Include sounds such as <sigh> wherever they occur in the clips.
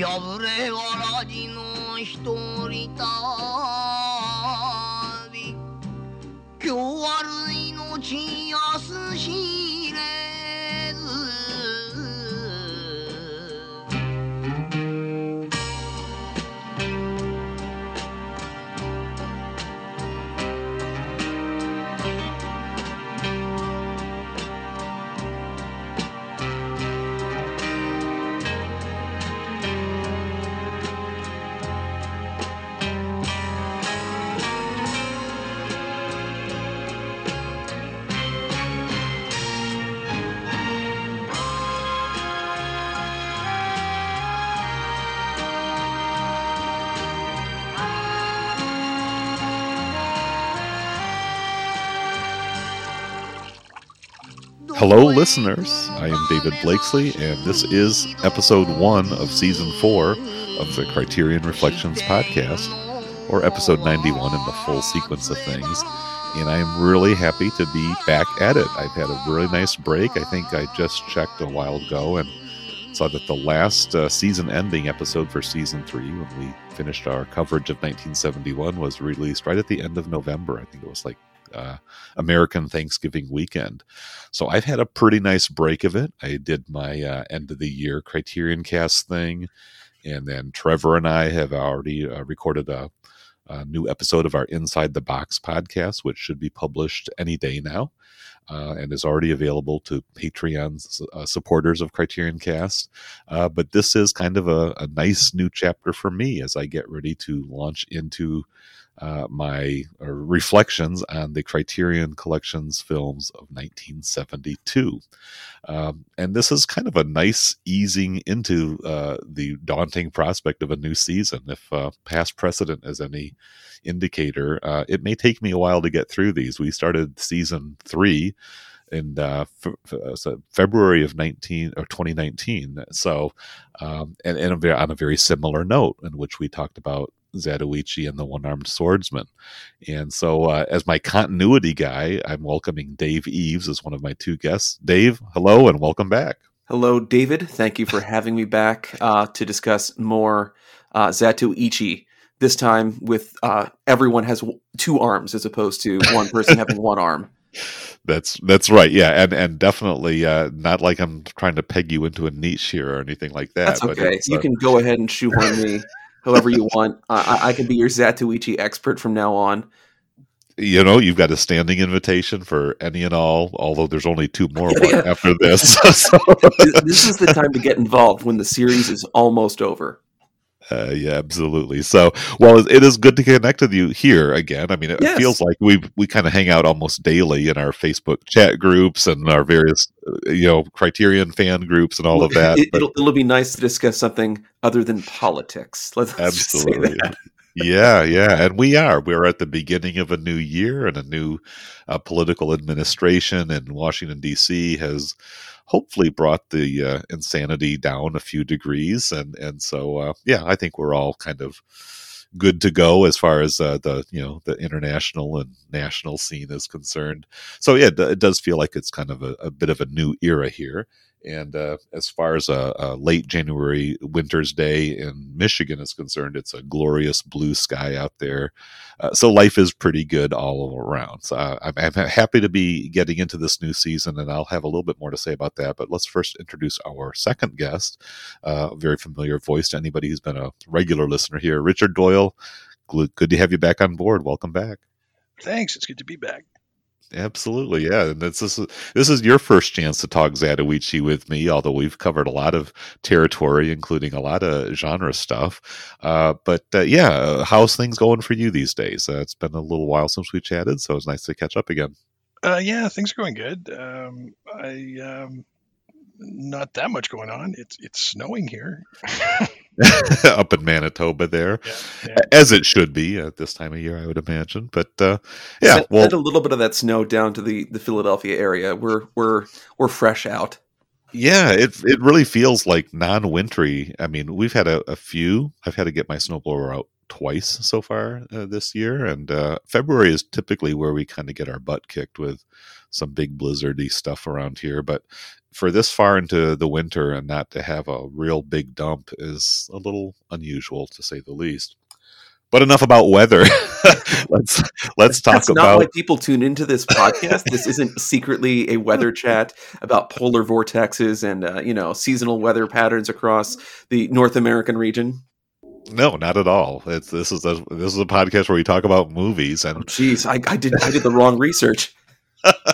破れわらじの一人旅。今日ある命安し Hello, listeners. I am David Blakesley, and this is episode one of season four of the Criterion Reflections podcast, or episode 91 in the full sequence of things. And I am really happy to be back at it. I've had a really nice break. I think I just checked a while ago and saw that the last uh, season ending episode for season three, when we finished our coverage of 1971, was released right at the end of November. I think it was like uh, American Thanksgiving weekend. So I've had a pretty nice break of it. I did my uh, end of the year Criterion Cast thing, and then Trevor and I have already uh, recorded a, a new episode of our Inside the Box podcast, which should be published any day now. Uh, and is already available to Patreon uh, supporters of Criterion Cast. Uh, but this is kind of a, a nice new chapter for me as I get ready to launch into uh, my uh, reflections on the Criterion Collections films of 1972. Um, and this is kind of a nice easing into uh, the daunting prospect of a new season. If uh, past precedent is any indicator, uh, it may take me a while to get through these. We started season three in uh, so February of 19 or 2019. So, um, and, and on a very similar note, in which we talked about Zatoichi and the One Armed Swordsman. And so, uh, as my continuity guy, I'm welcoming Dave Eves as one of my two guests. Dave, hello and welcome back. Hello, David. Thank you for <laughs> having me back uh, to discuss more uh, Zatoichi. This time with uh, everyone has two arms as opposed to one person having one arm. <laughs> That's that's right, yeah, and and definitely uh, not like I'm trying to peg you into a niche here or anything like that. That's okay. You uh, can go ahead and shoehorn me <laughs> however you want. I, I- can be your Zatoichi expert from now on. you know, you've got a standing invitation for any and all. Although there's only two more <laughs> Yeah, after this. <laughs> so, this is the time to get involved when the series is almost over. Uh, yeah, absolutely. So, well, it- is good to connect with you here again. I mean, it Yes. feels like we we kind of hang out almost daily in our Facebook chat groups and our various, uh, you know, Criterion fan groups and all of that. It, will it'll be nice to discuss something other than politics. Let's <laughs> let's just say absolutely, yeah, yeah, and we are. We're at the beginning of a new year and a new uh, political administration, and Washington D.C. has hopefully brought the uh, insanity down a few degrees, and and so uh, yeah, I think we're all kind of good to go as far as uh, the you know the international and national scene is concerned. So yeah, it, does feel like it's kind of a, a bit of a new era here. And uh, as far as a, a late January winter's day in Michigan is concerned, it's a glorious blue sky out there. Uh, so life is pretty good all around. So I'm, I'm happy to be getting into this new season, and I'll have a little bit more to say about that. But let's first introduce our second guest, uh, a very familiar voice to anybody who's been a regular listener here, Richard Doyle. Good to have you back on board. Welcome back. Thanks. It's good to be back. Absolutely, yeah. And this is this is your first chance to talk Zatoichi with me, although we've covered a lot of territory, including a lot of genre stuff. Uh, but uh, yeah, uh, how's things going for you these days? Uh, it's been a little while since we chatted, so it's nice to catch up again. Uh, yeah, things are going good. Um, I um, not that much going on. It's it's snowing here. <laughs> <laughs> Up in Manitoba, there, Yeah, yeah. as it should be at this time of year, I would imagine. But uh, yeah, Send- well, send a little bit of that snow down to the, the Philadelphia area. We're we're we're fresh out. Yeah, it it really feels like non-wintry. I mean, we've had a, a few. I've had to get my snowblower out twice so far uh, this year, and uh, February is typically where we kind of get our butt kicked with some big blizzardy stuff around here. But for this far into the winter and not to have a real big dump is a little unusual to say the least. But enough about weather. <laughs> let's let's talk That's about not why people tune into this podcast. this isn't secretly a weather chat about polar vortexes and uh, you know seasonal weather patterns across the North American region. no, not at all. It's this is a this is a podcast where we talk about movies and Jeez, I, I did I did the wrong research. <laughs>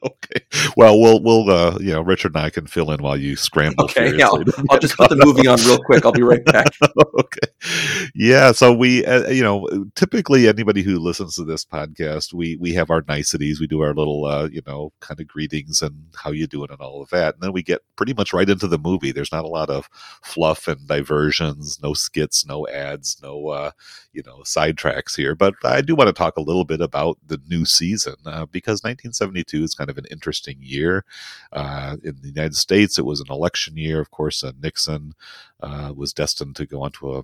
<laughs> okay. Well, we'll we'll uh, you know Richard and I can fill in while you scramble. Okay, yeah, to I'll just put the movie on real quick. I'll be right back. <laughs> okay. Yeah. So we, uh, you know, typically anybody who listens to this podcast, we we have our niceties. We do our little, uh, you know, kind of greetings and how you doing and all of that, and then we get pretty much right into the movie. There's not a lot of fluff and diversions, no skits, no ads, no, uh, you know, sidetracks here. But I do want to talk a little bit about the new season uh, because 1972 is kind of an interesting year. Uh, in the United States, it was an election year. Of course, uh, Nixon uh, was destined to go into a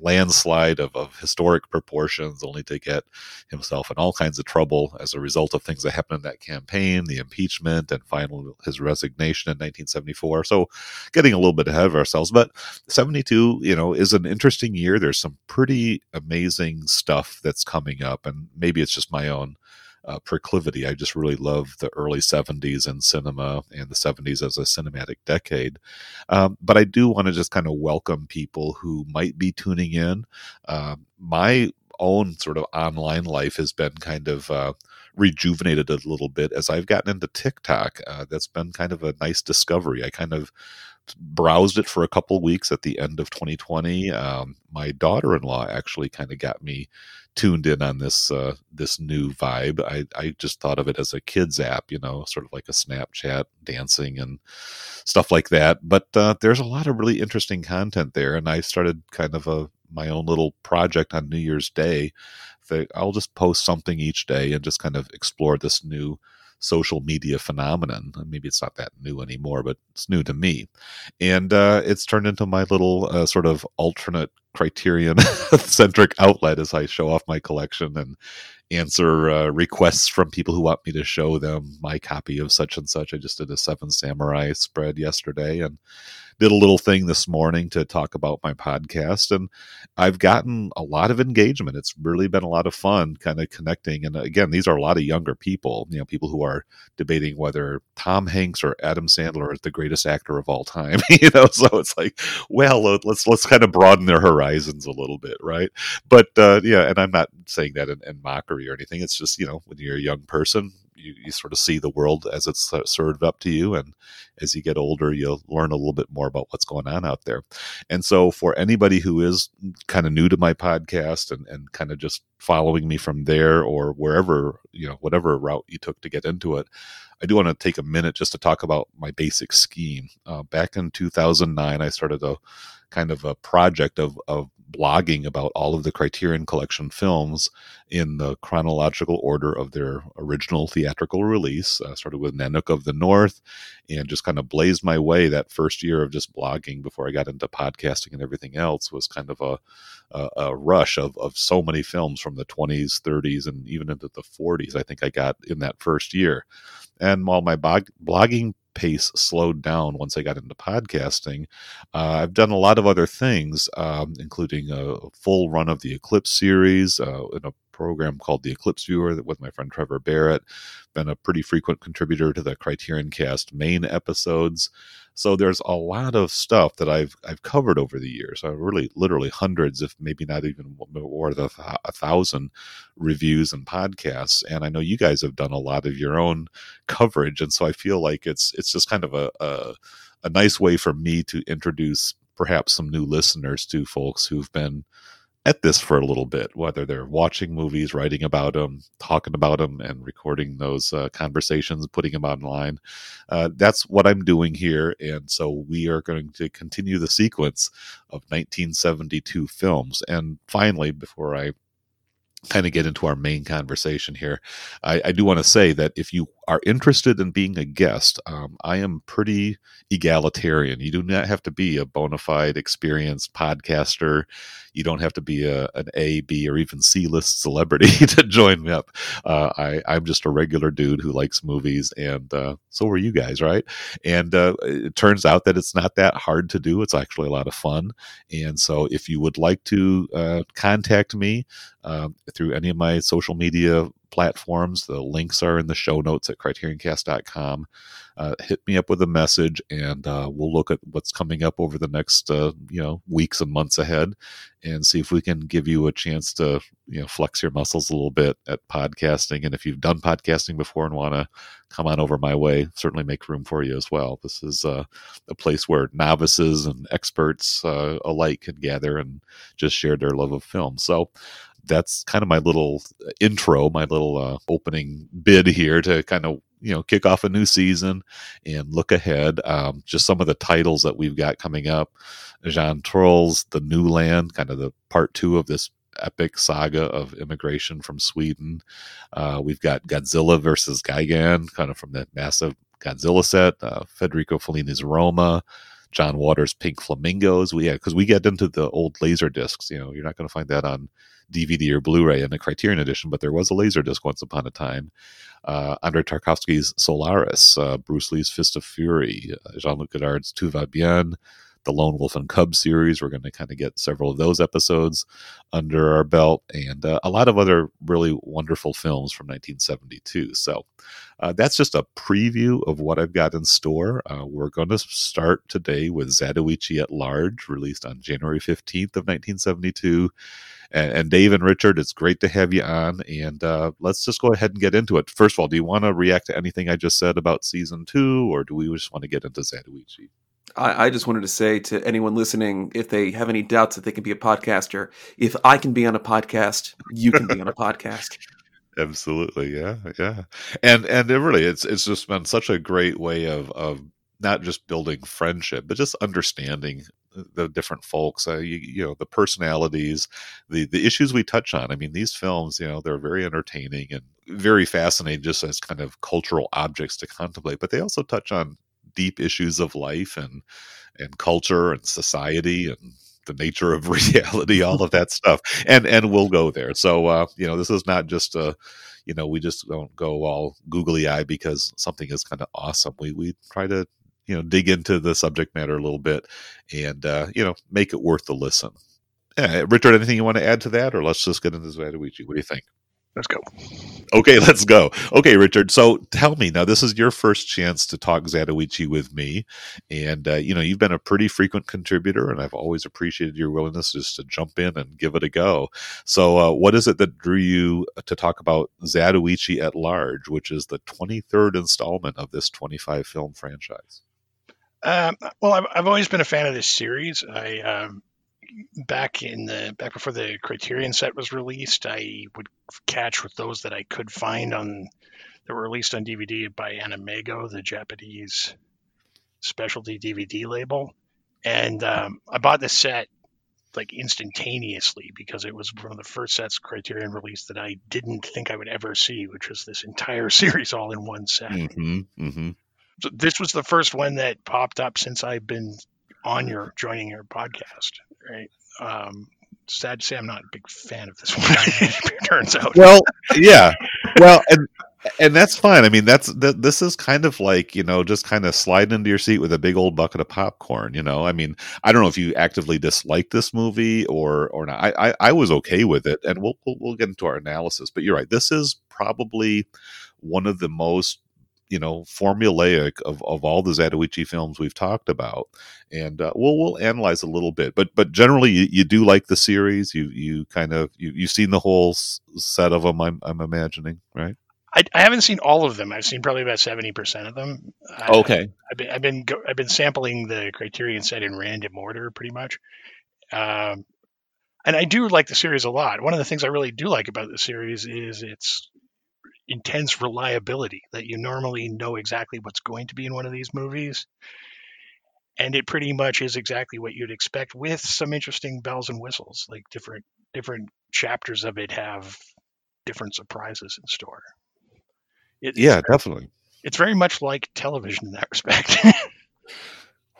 landslide of, of historic proportions, only to get himself in all kinds of trouble as a result of things that happened in that campaign, the impeachment, and finally his resignation in 1974. So, getting a little bit ahead of ourselves, but 72, you know, is an interesting year. There's some pretty amazing stuff that's coming up, and maybe it's just my own uh, proclivity. I just really love the early 70s in cinema and the 70s as a cinematic decade. Um, but I do want to just kind of welcome people who might be tuning in. Um, my own sort of online life has been kind of uh, rejuvenated a little bit as I've gotten into TikTok. Uh, that's been kind of a nice discovery. I kind of browsed it for a couple weeks at the end of 2020. Um, my daughter-in-law actually kind of got me tuned in on this uh, this new vibe. I, I just thought of it as a kids app, you know, sort of like a Snapchat dancing and stuff like that. But uh, there's a lot of really interesting content there, and I started kind of a my own little project on New Year's Day. That I'll just post something each day and just kind of explore this new social media phenomenon. Maybe it's not that new anymore, but it's new to me. And uh, it's turned into my little uh, sort of alternate criterion <laughs> centric outlet as I show off my collection and answer uh, requests from people who want me to show them my copy of such and such. I just did a Seven Samurai spread yesterday and did a little thing this morning to talk about my podcast and i've gotten a lot of engagement. It's really been a lot of fun kind of connecting and again these are a lot of younger people you know people who are debating whether tom hanks or adam sandler is the greatest actor of all time <laughs> you know so it's like well let's let's kind of broaden their horizons a little bit right? But uh, yeah and i'm not saying that in, in mockery or anything. It's just you know when you're a young person you, you sort of see the world as it's served up to you and as you get older you'll learn a little bit more about what's going on out there and so for anybody who is kind of new to my podcast and, and kind of just following me from there or wherever you know whatever route you took to get into it I do want to take a minute just to talk about my basic scheme. Uh, back in 2009, I started a kind of a project of, of blogging about all of the Criterion Collection films in the chronological order of their original theatrical release. I started with Nanook of the North and just kind of blazed my way. That first year of just blogging before I got into podcasting and everything else was kind of a, a, a rush of, of so many films from the 20s, 30s, and even into the 40s. I think I got in that first year. And while my blog, blogging pace slowed down once I got into podcasting. Uh, I've done a lot of other things, um, including a full run of the Eclipse series uh, in a program called the Eclipse Viewer with my friend Trevor Barrett. Been a pretty frequent contributor to the Criterion Cast main episodes. So there's a lot of stuff that I've I've covered over the years. I really, literally hundreds, if maybe not even more than a thousand reviews and podcasts. And I know you guys have done a lot of your own coverage, and so I feel like it's it's just kind of a, a, a nice way for me to introduce perhaps some new listeners to folks who've been at this for a little bit, whether they're watching movies, writing about them, talking about them, and recording those uh, conversations, putting them online. Uh, that's what I'm doing here. And so we are going to continue the sequence of 1972 films. And finally, before I kind of get into our main conversation here, I, I do want to say that if you are interested in being a guest, um, I am pretty egalitarian. You do not have to be a bona fide, experienced podcaster. You don't have to be a, an A, B, or even C list celebrity <laughs> to join me up. Uh, I, I'm just a regular dude who likes movies, and uh, so are you guys, right? And uh, it turns out that it's not that hard to do. It's actually a lot of fun. And so if you would like to uh, contact me, uh, through any of my social media platforms. The links are in the show notes at criterioncast.com. Uh, hit me up with a message and uh, we'll look at what's coming up over the next uh, you know weeks and months ahead and see if we can give you a chance to you know flex your muscles a little bit at podcasting and if you've done podcasting before and want to come on over my way certainly make room for you as well this is uh, a place where novices and experts uh, alike can gather and just share their love of film so that's kind of my little intro, my little uh, opening bid here to kind of you know kick off a new season and look ahead. Um, just some of the titles that we've got coming up: Jan Troell's The New Land, kind of the part two of this epic saga of immigration from Sweden. Uh, we've got Godzilla versus Gigan, kind of from that massive Godzilla set. Uh, Federico Fellini's Roma. John Waters' Pink Flamingos. We yeah, because we get into the old laser discs. You know, you're not going to find that on DVD or Blu-ray in the Criterion edition, but there was a laser disc once upon a time. Uh, Tarkovsky's Solaris, uh, Bruce Lee's Fist of Fury, uh, Jean-Luc Godard's Tout va bien, the Lone Wolf and Cub series. We're going to kind of get several of those episodes under our belt, and uh, a lot of other really wonderful films from 1972. So uh, that's just a preview of what I've got in store. Uh, we're going to start today with Zatoichi at Large, released on January 15th of 1972. And, and, Dave and Richard, it's great to have you on. And uh, let's just go ahead and get into it. First of all, do you want to react to anything I just said about season two, or do we just want to get into Zatoichi? I, I just wanted to say to anyone listening, if they have any doubts that they can be a podcaster, if I can be on a podcast, you can be on a <laughs> podcast. Absolutely, yeah, yeah, and and it really, it's it's just been such a great way of of not just building friendship, but just understanding the different folks uh, you, you, know the personalities the the issues we touch on i mean these films you know they're very entertaining and very fascinating just as kind of cultural objects to contemplate but they also touch on deep issues of life and and culture and society and the nature of <laughs> reality all of that stuff and and we'll go there so uh you know this is not just a you know we just don't go all googly eye because something is kind of awesome we we try to you know dig into the subject matter a little bit and uh, you know make it worth the listen. Yeah, Richard, anything you want to add to that, or let's just get into Zatoichi? What do you think? Let's go. Okay, <laughs> let's go. Okay, Richard. So tell me now. This is your first chance to talk Zatoichi with me, and uh, you know you've been a pretty frequent contributor, and I've always appreciated your willingness just to jump in and give it a go. So, uh, what is it that drew you to talk about Zatoichi at large, which is the twenty third installment of this twenty five film franchise? Um, well, I've, I've always been a fan of this series. I um, back in the back before the Criterion set was released, I would catch with those that I could find on that were released on DVD by AnimEigo, the Japanese specialty DVD label, and um, I bought the set like instantaneously because it was one of the first sets Criterion released that I didn't think I would ever see, which was this entire <laughs> series all in one set. Mm-hmm, mm-hmm this was the first one that popped up since I've been on your joining your podcast, right? Um, sad to say, I'm not a big fan of this <laughs> one. it turns out. Well, <laughs> yeah. Well, and and that's fine. I mean, that's that. This is kind of like you know, just kind of sliding into your seat with a big old bucket of popcorn. You know, I mean, I don't know if you actively dislike this movie or or not. I I, I was okay with it, and we'll, we'll we'll get into our analysis. But you're right. This is probably one of the most you know formulaic of, of all the Zatoichi films we've talked about, and uh, we'll we'll analyze a little bit. But but generally, you, you do like the series. You you kind of you you've seen the whole set of them. I'm I'm imagining, right? I, I haven't seen all of them. I've seen probably about seventy percent of them. Okay. I, I've been I've been I've been sampling the Criterion set in random order, pretty much. Um, and I do like the series a lot. One of the things I really do like about the series is its intense reliability that you normally know exactly what's going to be in one of these movies. And it pretty much is exactly what you'd expect with some interesting bells and whistles, like different different chapters of it have different surprises in store. It, Yeah, it's, definitely. it's very much like television in that <laughs> respect.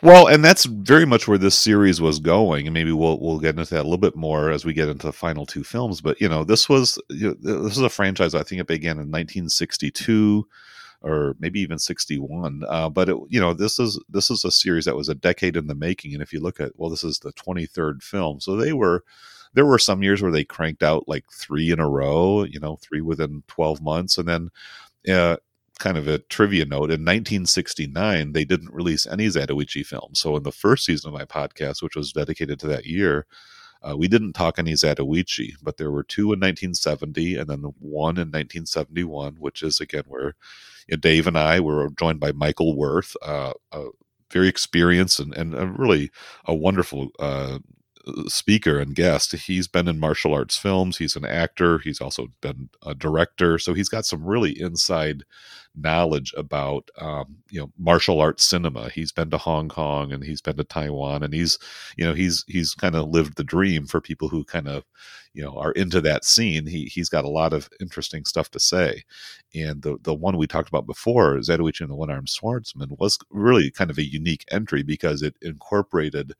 Well, and that's very much where this series was going, and maybe we'll we'll get into that a little bit more as we get into the final two films. But you know, this was you know, this is a franchise. I think it began in 1962, or maybe even 61. Uh, but it, you know, this is this is a series that was a decade in the making. And if you look at well, this is the 23rd film, so they were there were some years where they cranked out like three in a row. You know, three within 12 months, and then. Uh, kind of a trivia note in 1969 they didn't release any zatoichi films. So in the first season of my podcast which was dedicated to that year uh, we didn't talk any zatoichi but there were two in 1970 and then one in 1971 which is again where you know, dave and i were joined by michael worth uh, a very experienced and, and a really a wonderful uh, speaker and guest. He's been in martial arts films. He's an actor. He's also been a director. So he's got some really inside knowledge about um, you know martial arts cinema. He's been to Hong Kong and he's been to Taiwan and he's you know he's he's kind of lived the dream for people who kind of you know are into that scene. He he's got a lot of interesting stuff to say. And the the one we talked about before, Zatoichi and the One Armed Swordsman, was really kind of a unique entry because it incorporated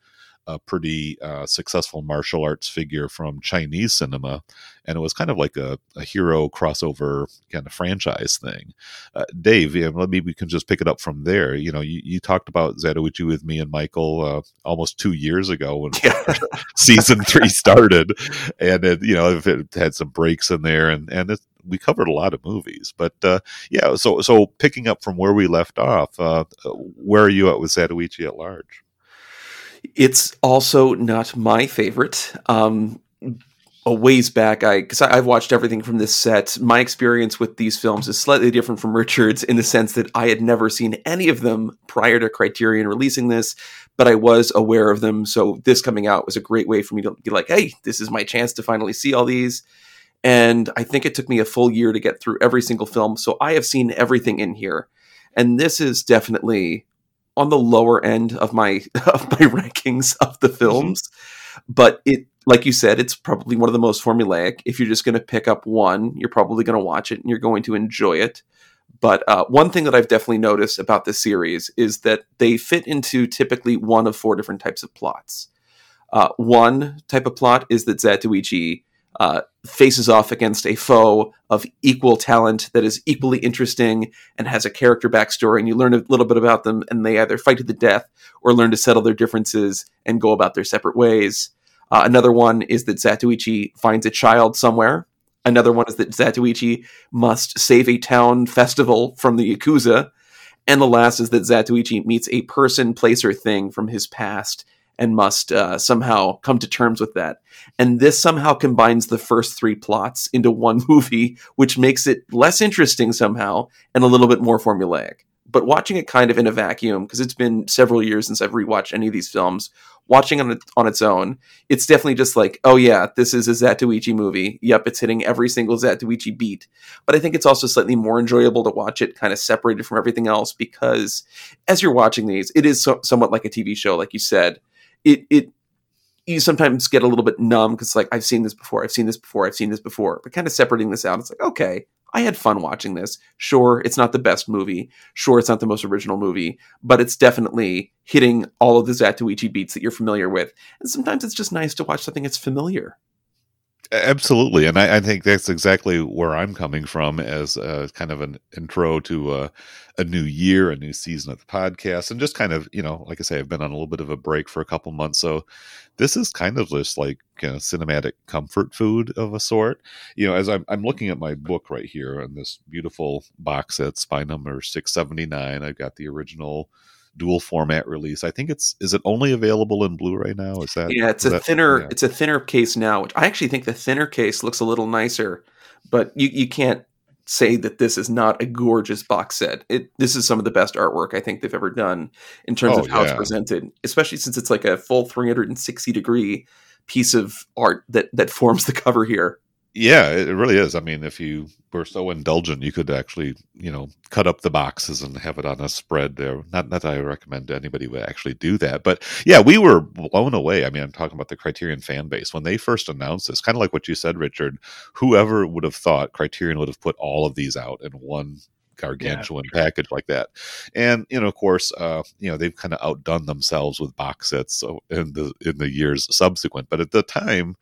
a pretty uh, successful martial arts figure from Chinese cinema, and it was kind of like a, a hero crossover kind of franchise thing. Uh, Dave, yeah, maybe we can just pick it up from there. You know, you, you talked about Zatoichi with me and Michael uh, almost two years ago when Yeah. <laughs> season three <laughs> started, and it, you know, if it had some breaks in there, and and it, we covered a lot of movies. But uh, yeah, so so picking up from where we left off, uh, where are you at with Zatoichi at large? It's also not my favorite. Um, a ways back, I because I've watched everything from this set. My experience with these films is slightly different from Richard's in the sense that I had never seen any of them prior to Criterion releasing this, but I was aware of them. So this coming out was a great way for me to be like, "Hey, this is my chance to finally see all these." And I think it took me a full year to get through every single film, so I have seen everything in here, and this is definitely on the lower end of my <laughs> of my rankings of the films but it like you said it's probably one of the most formulaic. If you're just going to pick up one you're probably going to watch it and you're going to enjoy it. But uh, one thing that i've definitely noticed about this series is that they fit into typically one of four different types of plots. Uh, one type of plot is that zatoichi uh, faces off against a foe of equal talent that is equally interesting and has a character backstory, and you learn a little bit about them, and they either fight to the death or learn to settle their differences and go about their separate ways. Uh, another one is that Zatoichi finds a child somewhere. Another one is that Zatoichi must save a town festival from the Yakuza. And the last is that Zatoichi meets a person, place, or thing from his past and must uh, somehow come to terms with that. And this somehow combines the first three plots into one <laughs> movie, which makes it less interesting somehow and a little bit more formulaic. But watching it kind of in a vacuum, because it's been several years since I've rewatched any of these films, watching on, it, on its own, it's definitely just like, oh yeah, this is a Zatoichi movie. Yep, it's hitting every single Zatoichi beat. But I think it's also slightly more enjoyable to watch it kind of separated from everything else because as you're watching these, it is so, somewhat like a TV show, like you said it it you sometimes get a little bit numb because like I've seen this before, I've seen this before, I've seen this before. But kind of separating this out, it's like okay, I had fun watching this. Sure, it's not the best movie. Sure, it's not the most original movie, but it's definitely hitting all of the Zatoichi beats that you're familiar with. And sometimes it's just nice to watch something that's familiar. Absolutely, and I, I, think that's exactly where I'm coming from as a, kind of an intro to a, a, new year, a new season of the podcast, and just kind of you know, like I say, I've been on a little bit of a break for a couple months, so this is kind of just like you know, cinematic comfort food of a sort. You know, as I'm, I'm looking at my book right here on this beautiful box set, spy number six seventy nine. I've got the original dual format release. I think it's is it only available in Blu-ray now? Is that yeah? It's a that, thinner yeah. it's a thinner case now. Which I actually think the thinner case looks a little nicer, but you you can't say that this is not a gorgeous box set. It this is some of the best artwork I think they've ever done in terms Oh, of how it's presented, especially since it's like a full 360 degree piece of art that that forms the cover here. Yeah, it really is. I mean, if you were so indulgent, you could actually, you know, cut up the boxes and have it on a spread there. Not, not that I recommend anybody would actually do that, but yeah, we were blown away. I mean, I'm talking about the Criterion fan base when they first announced this. Kind of like what you said, Richard. Whoever would have thought Criterion would have put all of these out in one gargantuan yeah. package like that. And you know, of course, uh, you know they've kind of outdone themselves with box sets so in the in the years subsequent. But at the time,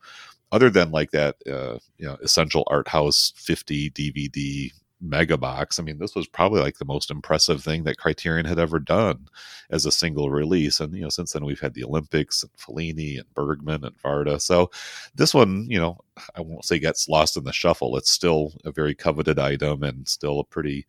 other than like that, uh, you know, essential art house 50 DVD mega box. I mean, this was probably like the most impressive thing that Criterion had ever done as a single release. And, you know, since then we've had the Olympics and Fellini and Bergman and Varda. So this one, you know, I won't say gets lost in the shuffle. It's still a very coveted item and still a pretty,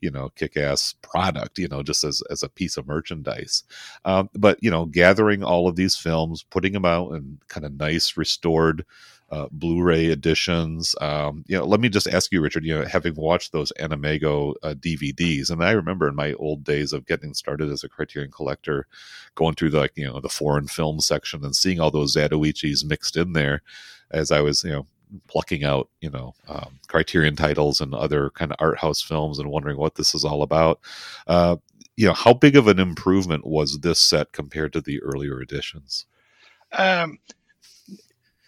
you know kick-ass product you know just as as a piece of merchandise um, but you know gathering all of these films putting them out in kind of nice restored uh, Blu-ray editions. Um, you know, let me just ask you, Richard. You know, having watched those AnimEigo uh, DVDs, and I remember in my old days of getting started as a Criterion collector, going through the like, you know the foreign film section and seeing all those Zatoichis mixed in there, as I was you know plucking out, you know, um, Criterion titles and other kind of art house films and wondering what this is all about. Uh, you know, how big of an improvement was this set compared to the earlier editions? Um,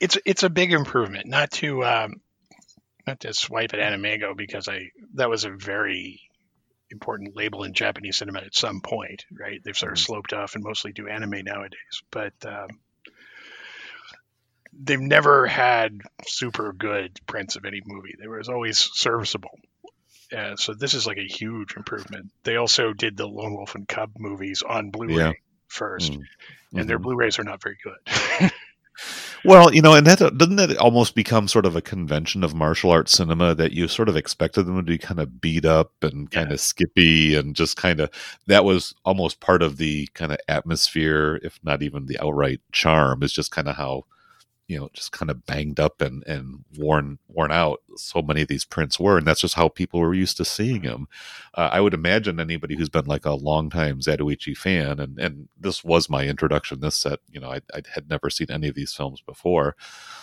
it's it's a big improvement. Not to um, not to swipe at AnimEigo because I that was a very important label in Japanese cinema at some point, right? They've sort of mm-hmm. sloped off and mostly do anime nowadays, but um, they've never had super good prints of any movie. They was always serviceable. Uh, so this is like a huge improvement. They also did the Lone Wolf and Cub movies on Blu-ray yeah. first, mm. and mm-hmm. their Blu-rays are not very good. <laughs> well, you know, and that doesn't that almost become sort of a convention of martial arts cinema that you sort of expected them to be kind of beat up and kind yeah. of skippy and just kind of that was almost part of the kind of atmosphere, if not even the outright charm, is just kind of how you know just kind of banged up and and worn worn out so many of these prints were and that's just how people were used to seeing them uh, i would imagine anybody who's been like a long time zatoichi fan and and this was my introduction this set you know i, I had never seen any of these films before.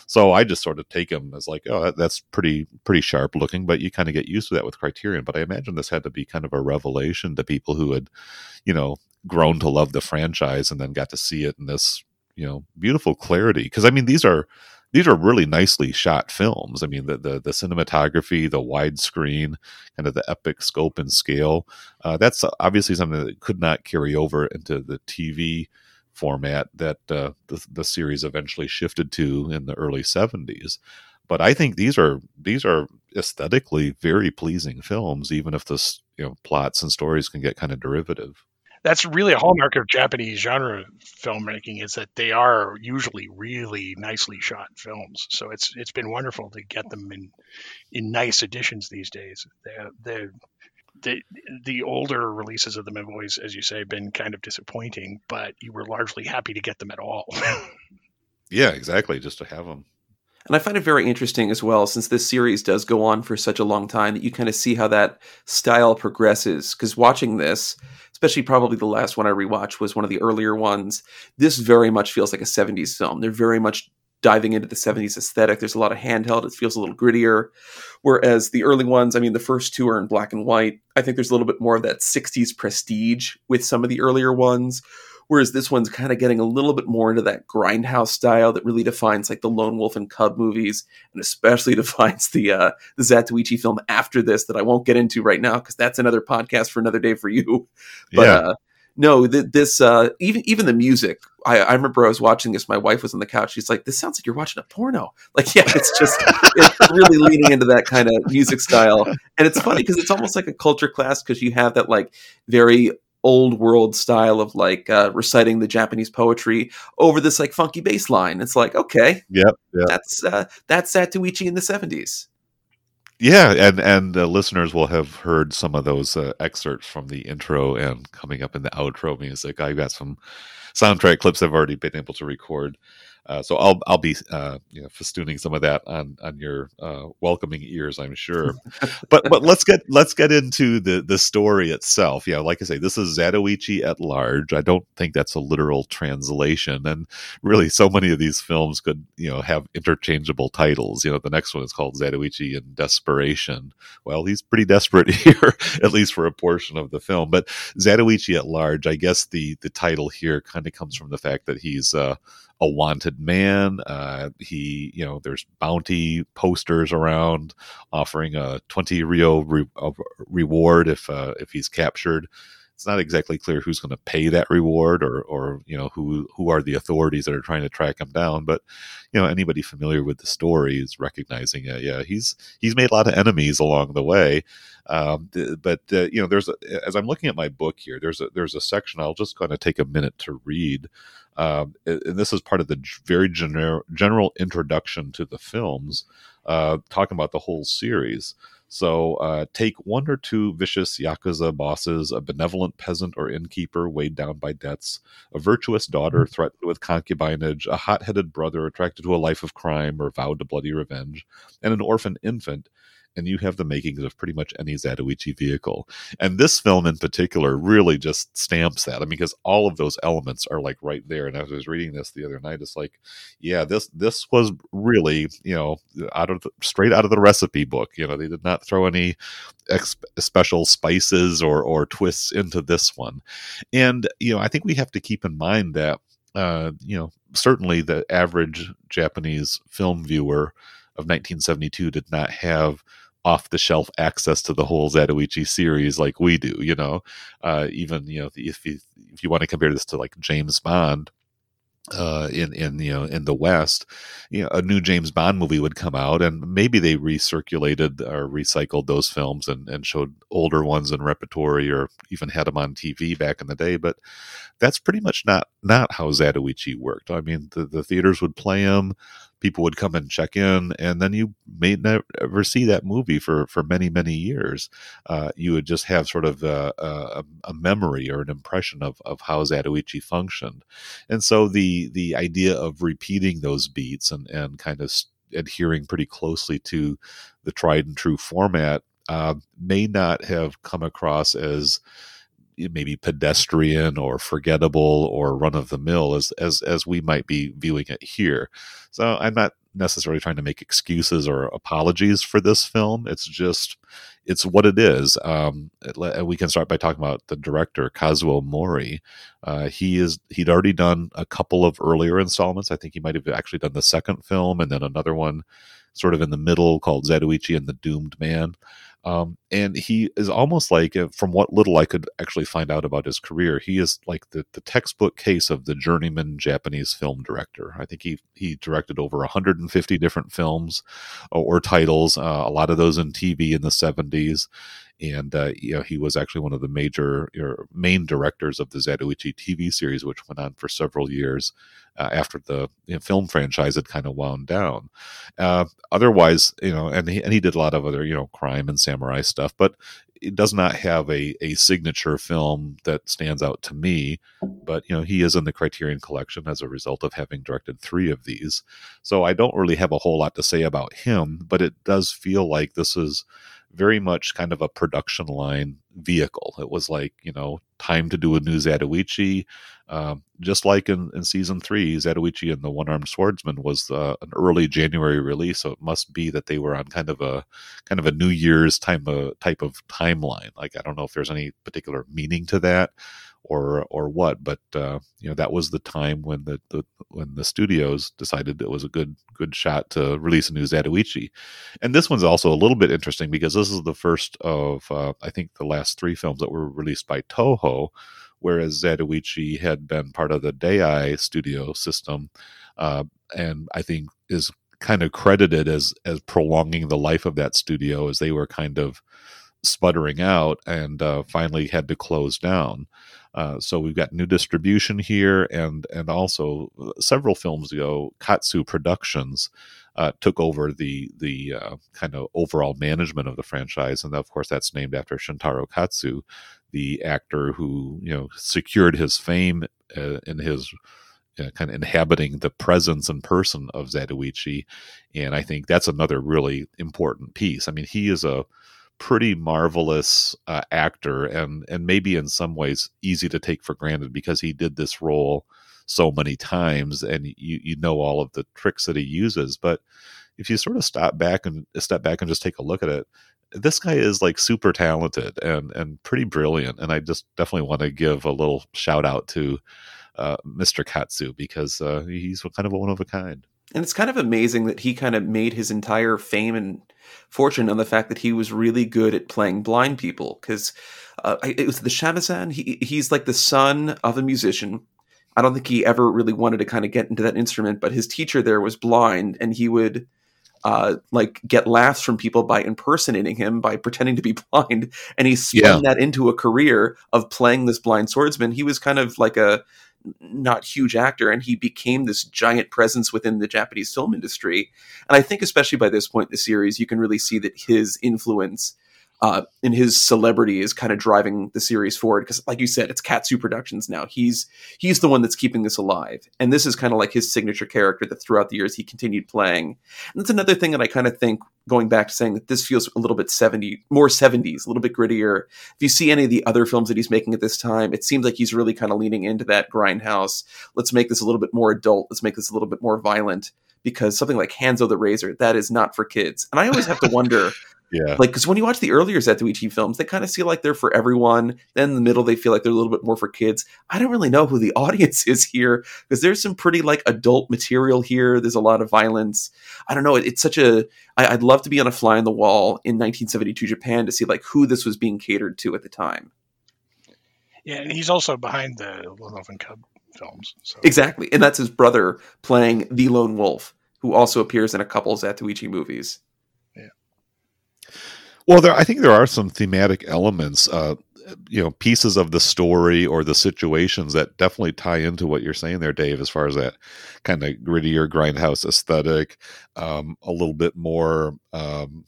So i just sort of take them as like oh that's pretty pretty sharp looking but you kind of get used to that with criterion. But i imagine this had to be kind of a revelation to people who had you know grown to love the franchise and then got to see it in this you know beautiful clarity because i mean these are these are really nicely shot films. I mean the the, the cinematography the widescreen kind of the epic scope and scale uh, that's obviously something that could not carry over into the tv format that uh, the, the series eventually shifted to in the early 70s but i think these are these are aesthetically very pleasing films even if the you know plots and stories can get kind of derivative that's really a hallmark of Japanese genre filmmaking is that they are usually really nicely shot films. So it's it's been wonderful to get them in in nice editions these days. The the the older releases of them have always, as you say, been kind of disappointing, but you were largely happy to get them at all. <laughs> yeah, exactly. Just to have them. And I find it very interesting as well, since this series does go on for such a long time, that you kind of see how that style progresses. Because watching this, especially probably the last one I rewatched was one of the earlier ones, this very much feels like a 70s film. They're very much diving into the 70s aesthetic. There's a lot of handheld, it feels a little grittier. Whereas the early ones, I mean, the first two are in black and white. I think there's a little bit more of that 60s prestige with some of the earlier ones Whereas this one's kind of getting a little bit more into that grindhouse style that really defines like the Lone Wolf and Cub movies, and especially <laughs> defines the uh, the Zatoichi film after this that I won't get into right now because that's another podcast for another day for you. <laughs> But yeah. uh, no, th- this uh, even even the music. I, I, remember I was watching this. My wife was on the couch. She's like, "This sounds like you're watching a porno." <laughs> Like, yeah, it's just it's really leaning into that kind of music style, and it's funny because it's almost like a culture class because you have that like very old world style of like uh, reciting the Japanese poetry over this like funky bass line. It's like, okay, yep, yep. that's uh, that's Zatoichi in the seventies. Yeah, and and uh, listeners will have heard some of those uh, excerpts from the intro and coming up in the outro music. I've got some soundtrack clips I've already been able to record. Uh, so I'll I'll be uh, you know festooning some of that on on your uh, welcoming ears, I'm sure. but but let's get let's get into the the story itself. Yeah, like I say, this is Zatoichi at large. I don't think that's a literal translation, and really, so many of these films could you know have interchangeable titles. You know, the next one is called Zatoichi in Desperation. Well, he's pretty desperate <laughs> here, at least for a portion of the film. But Zatoichi at large, I guess the the title here kind of comes from the fact that he's uh, a wanted man. Uh, he, you know, there's bounty posters around offering a 20 Ryo re- reward if uh, if he's captured. It's not exactly clear who's going to pay that reward, or or you know who who are the authorities that are trying to track him down. But you know anybody familiar with the story is recognizing it. Yeah, he's he's made a lot of enemies along the way. Um, but uh, you know, there's a, as I'm looking at my book here, there's a there's a section I'll just kind of take a minute to read um, and this is part of the very gener- general introduction to the films, uh, talking about the whole series. So, uh, take one or two vicious yakuza bosses, a benevolent peasant or innkeeper weighed down by debts, a virtuous daughter mm-hmm. threatened with concubinage, a hot headed brother attracted to a life of crime or vowed to bloody revenge, and an orphan infant and you have the makings of pretty much any Zatoichi vehicle. And this film in particular really just stamps that. I mean, because all of those elements are like right there. And as I was reading this the other night, it's like, yeah, this this was really you know out of the, straight out of the recipe book. You know, they did not throw any ex- special spices or or twists into this one. And you know, I think we have to keep in mind that. Uh, you know, certainly the average Japanese film viewer of 1972 did not have off the shelf access to the whole Zatoichi series like we do. You know, uh, even you know if you if you want to compare this to like James Bond, uh, in in you know in the West, you know, a new James Bond movie would come out, and maybe they recirculated or recycled those films and and showed older ones in repertory, or even had them on TV back in the day. But that's pretty much not not how Zatoichi worked. I mean, the the theaters would play them people would come and check in, and then you may never see that movie for for many many years. Uh, you would just have sort of a, a, a, memory or an impression of of how Zatoichi functioned, and so the the idea of repeating those beats and and kind of adhering pretty closely to the tried and true format uh, may not have come across as maybe pedestrian or forgettable or run of the mill as as as we might be viewing it here. So I'm not necessarily trying to make excuses or apologies for this film. It's just it's what it is. Um, we can start by talking about the director Kazuo Mori. Uh, he is he'd already done a couple of earlier installments. I think he might have actually done the second film and then another one sort of in the middle called Zatoichi and the Doomed Man. Um, and he is almost like, uh, from what little I could actually find out about his career, he is like the, the textbook case of the journeyman Japanese film director. I think he he directed over 150 different films or, or titles, uh, a lot of those in TV in the 70s and uh, you know he was actually one of the major or main directors of the Zatoichi TV series, which went on for several years uh, after the you know, film franchise had kind of wound down. Uh, otherwise, you know, and he, and he did a lot of other you know crime and samurai stuff, but it does not have a, a signature film that stands out to me, but you know he is in the Criterion Collection as a result of having directed three of these. So I don't really have a whole lot to say about him, but it does feel like this is very much kind of a production line vehicle. It was like, you know, time to do a new Zatoichi. Um, just like in, in season three, Zatoichi and the One Armed Swordsman was uh, an early January release, so it must be that they were on kind of a kind of a New Year's time uh, type of timeline. Like I don't know if there's any particular meaning to that, or or what. But uh, you know that was the time when the, the when the studios decided it was a good good shot to release a new Zatoichi. And this one's also a little bit interesting because this is the first of uh, I think the last three films that were released by Toho, whereas Zatoichi had been part of the Daiei studio system, uh, and I think is kind of credited as as prolonging the life of that studio as they were kind of sputtering out and uh, finally had to close down. Uh, so we've got new distribution here, and and also uh, several films ago, Katsu Productions uh, took over the the uh, kind of overall management of the franchise, and of course that's named after Shintaro Katsu, the actor who you know secured his fame uh, in his uh, kind of inhabiting the presence and person of Zatoichi, and I think that's another really important piece. I mean, he is a pretty marvelous uh, actor, and and maybe in some ways easy to take for granted because he did this role so many times, and you you know all of the tricks that he uses. But if you sort of stop back and step back and just take a look at it, this guy is like super talented and and pretty brilliant, and I just definitely want to give a little shout out to uh, Mr. Katsu because uh, he's kind of a one of a kind. And it's kind of amazing that he kind of made his entire fame and fortune on the fact that he was really good at playing blind people. Because uh, it was the shamisen. He he's like the son of a musician. I don't think he ever really wanted to kind of get into that instrument, but his teacher there was blind, and he would uh, like get laughs from people by impersonating him by pretending to be <laughs> blind, and he spun yeah. that into a career of playing this blind swordsman. He was kind of like a not huge actor and he became this giant presence within the Japanese film industry. And I think especially by this point in the series, you can really see that his influence uh, and his celebrity is kind of driving the series forward because, like you said, it's Katsu Productions now. He's he's the one that's keeping this alive, and this is kind of like his signature character that throughout the years he continued playing. And that's another thing that I kind of think going back to saying that this feels a little bit 70 more 70s a little bit grittier. If you see any of the other films that he's making at this time it seems like he's really kind of leaning into that grindhouse. Let's make this a little bit more adult. Let's make this a little bit more violent because something like Hanzo the Razor that is not for kids. And i always have to wonder <laughs> yeah. Like, because when you watch the earlier Zatoichi films, they kind of feel like they're for everyone. Then in the middle, they feel like they're a little bit more for kids. I don't really know who the <laughs> audience is here because there's some pretty like adult material here. There's a lot of violence. I don't know. It, it's such a. I, I'd love to be on a fly on the wall in 1972 Japan to see like who this was being catered to at the time. Yeah, and he's also behind the Lone Wolf and Cub films. So. Exactly, and that's his brother playing the Lone Wolf, who also appears in a couple Zatoichi movies. Well, there, I think there are some thematic elements, uh, you know, pieces of the story or the situations that definitely tie into what you're saying there, Dave, as far as that kind of grittier grindhouse aesthetic, um, a little bit more um,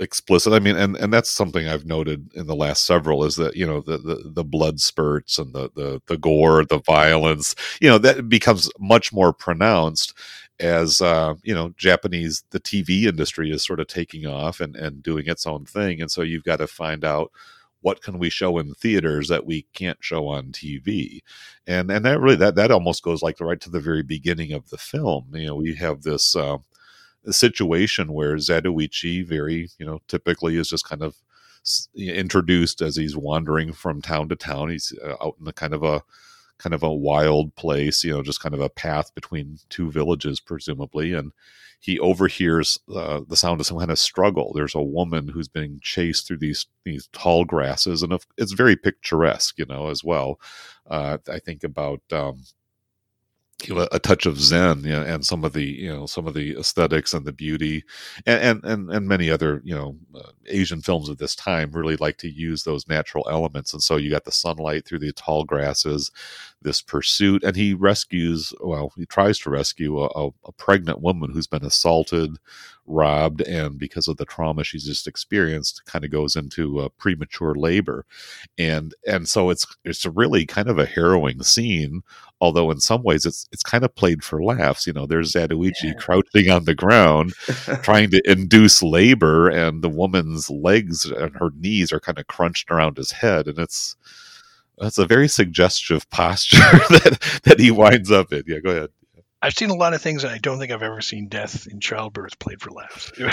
explicit. I mean, and and that's something I've noted in the last several is that you know the the, the blood spurts and the, the the gore, the violence, you know, that becomes much more pronounced as uh, you know japanese the tv industry is sort of taking off and, and doing its own thing and so you've got to find out what can we show in theaters that we can't show on tv and and that really that that almost goes like right to the very beginning of the film. You know we have this uh, situation where zatoichi very you know typically is just kind of introduced as he's wandering from town to town. He's uh, out in a kind of a kind of a wild place, you know, just kind of a path between two villages, presumably. And he overhears uh, the sound of some kind of struggle. There's a woman who's being chased through these these tall grasses, and it's very picturesque, you know, as well. Uh, I think about um, a touch of Zen you know, and some of the you know some of the aesthetics and the beauty and and and, many other you know uh, Asian films of this time really like to use those natural elements. And so you got the sunlight through the tall grasses this pursuit and he rescues well he tries to rescue a, a pregnant woman who's been assaulted robbed and because of the trauma she's just experienced kind of goes into uh, premature labor and and so it's it's really kind of a harrowing scene although in some ways it's it's kind of played for laughs you know there's Zatoichi yeah. crouching on the ground <laughs> trying to induce labor and the woman's legs and her knees are kind of crunched around his head and it's that's a very suggestive posture <laughs> that that he winds up in yeah go ahead I've seen a lot of things, and I don't think I've ever seen death in childbirth played for laughs. <laughs>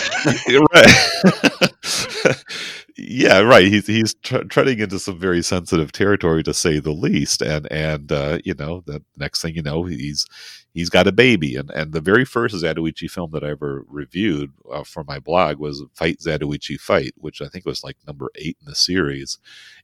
right. <laughs> yeah, right. He's he's tr- treading into some very sensitive territory, to say the least. And and uh, you know, the next thing you know, he's he's got a baby. And and the very first Zatoichi film that I ever reviewed uh, for my blog was Fight Zatoichi Fight, which I think was like number eight in the series,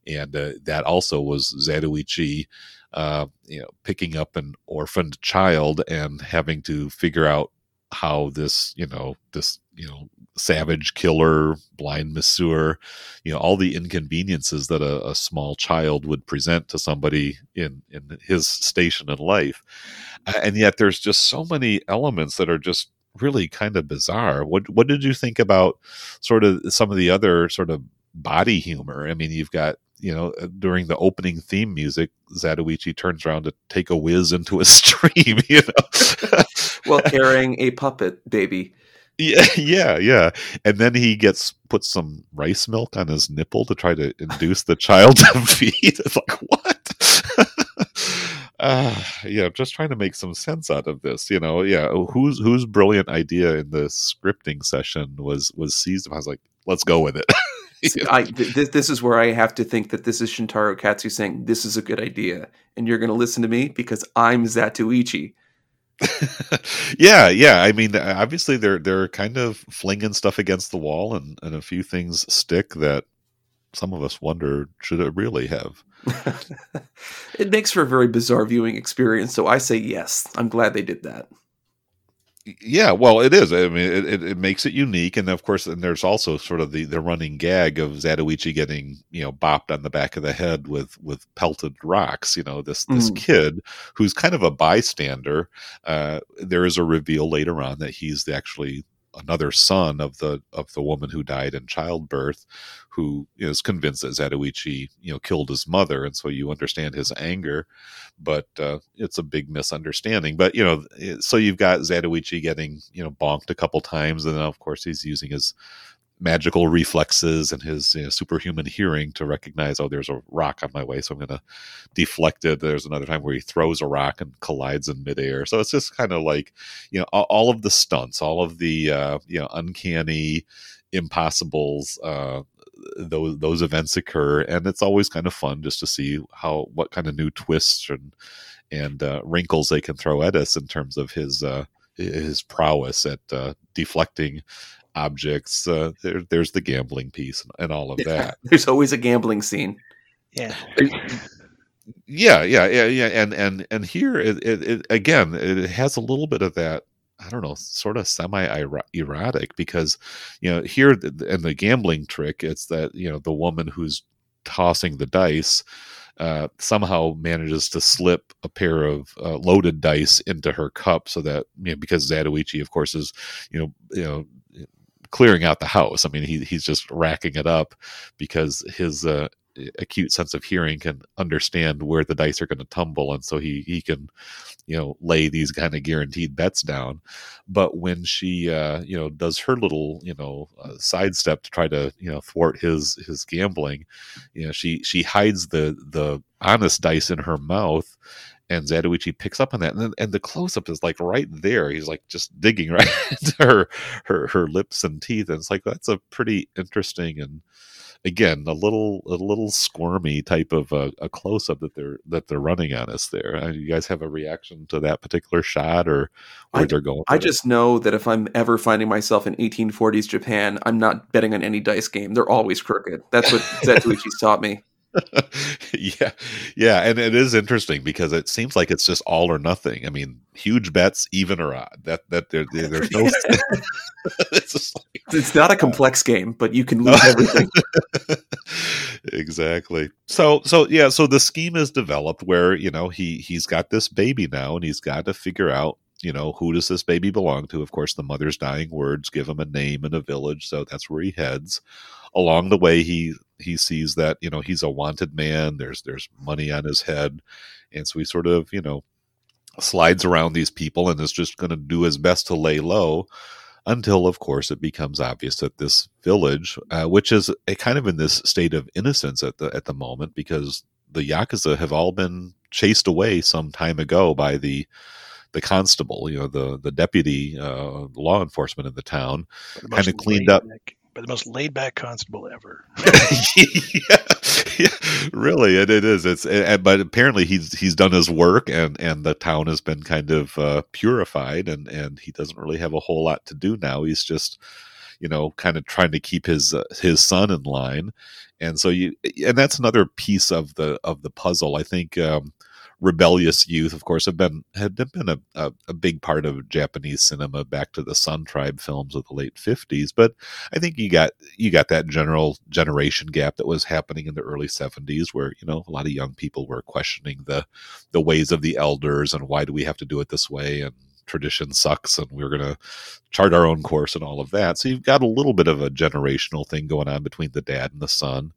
and uh, that also was Zatoichi uh, you know, picking up an orphaned child and having to figure out how this, you know, this, you know, savage killer, blind masseur, you know, all the inconveniences that a, a, small child would present to somebody in in his station in life, and yet there's just so many elements that are just really kind of bizarre. What what did you think about sort of some of the other sort of body humor? I mean, you've got you know, uh, during the opening theme music, Zatoichi turns around to take a whiz into a <laughs> stream. You know, while <laughs> carrying a puppet baby. Yeah, yeah, yeah. And then he gets put some rice milk on his nipple to try to induce the child to <laughs> feed. It's like what? Uh, yeah, just trying to make some sense out of this. You know, yeah. Whose whose brilliant idea in the scripting session was was seized? I was like, let's go with it. <laughs> I, th- this is where I have to think that this is Shintaro Katsu saying this is a good idea, and you're going to listen to me because I'm Zatoichi. <laughs> yeah, yeah. I mean, obviously they're they're kind of flinging stuff against the wall, and and a few things stick that some of us wonder should it really have. <laughs> it makes for a very bizarre viewing experience. So I say yes. I'm glad they did that yeah well it is i mean it, it, makes it unique and of course and there's also sort of the the running gag of zatoichi getting you know bopped on the back of the head with with pelted rocks you know this this mm. kid who's kind of a bystander uh, there is a reveal later on that he's actually another son of the of the woman who died in childbirth, who is convinced that Zatoichi you know killed his mother, and so you understand his anger, but uh, it's a big misunderstanding. But you know, so you've got Zatoichi getting you know bonked a couple times, and then of course he's using his magical reflexes and his you know, superhuman hearing to recognize, oh, there's a rock on my way, so I'm going to deflect it. There's another time where he throws a rock and collides in midair. So it's just kind of like, you know, all, of the stunts, all of the, uh, you know, uncanny impossibles, uh, those those events occur, and it's always kind of fun just to see how what kind of new twists and and uh, wrinkles they can throw at us in terms of his uh, his prowess at uh, deflecting objects. Uh, there, there's the gambling piece and all of that. <laughs> there's always a gambling scene. Yeah. Yeah, yeah, yeah, yeah, and and and here it, it, it, again it has a little bit of that I don't know, sort of semi erotic because you know here in the gambling trick, it's that you know the woman who's tossing the dice uh, somehow manages to slip a pair of uh, loaded dice into her cup so that you know because Zatoichi, of course, is you know you know clearing out the house. I mean, he he's just racking it up because his uh, acute sense of hearing can understand where the dice are going to tumble, and so he he can you know lay these kind of guaranteed bets down. But when she uh, you know does her little you know uh, sidestep to try to you know thwart his his gambling, you know she she hides the the honest dice in her mouth and Zatoichi picks up on that, and then, and the close up is like right there. He's like just digging <laughs> right into her her her lips and teeth, and it's like that's a pretty interesting and again a little a little squirmy type of a, a close up that they're that they're running on us there. Uh, you guys have a reaction to that particular shot or where I, they're going? I just it? know that if I'm ever finding myself in 1840s Japan, I'm not betting on any dice game. They're always crooked. That's what <laughs> Zatoichi's taught me. <laughs> yeah, yeah, and it is interesting because it seems like it's just all or nothing. I mean, huge bets, even or odd. That that there, there's no. <laughs> <laughs> it's, like, it's not a uh, complex game, but you can lose everything. exactly. So so yeah, so the scheme is developed where you know he he's got this baby now, and he's got to figure out you know who does this baby belong to of course the mother's dying words give him a name and a village so that's where he heads along the way he he sees that you know he's a wanted man there's there's money on his head. And so he sort of you know slides around these people and is just going to do his best to lay low until of course it becomes obvious that this village uh, which is a kind of in this state of innocence at the at the moment because the yakuza have all been chased away some time ago by the the constable you know the the deputy uh, law enforcement in the town. Kind of cleaned up but the most laid back constable ever. <laughs> <laughs> yeah, yeah, really, it, it is. It's it, but apparently he's he's done his work, and and the town has been kind of uh, purified, and and he doesn't really have a whole lot to do now. He's just you know kind of trying to keep his uh, his son in line and so you and that's another piece of the of the puzzle i think um, rebellious youth, of course, have been had been a, a, a, big part of Japanese cinema back to the Sun Tribe films of the late fifties. But I think you got you got that general generation gap that was happening in the early seventies, where you know a lot of young people were questioning the the ways of the elders and why do we have to do it this way and tradition sucks and we're going to chart our own course and all of that. So you've got a little bit of a generational thing going on between the dad and the son.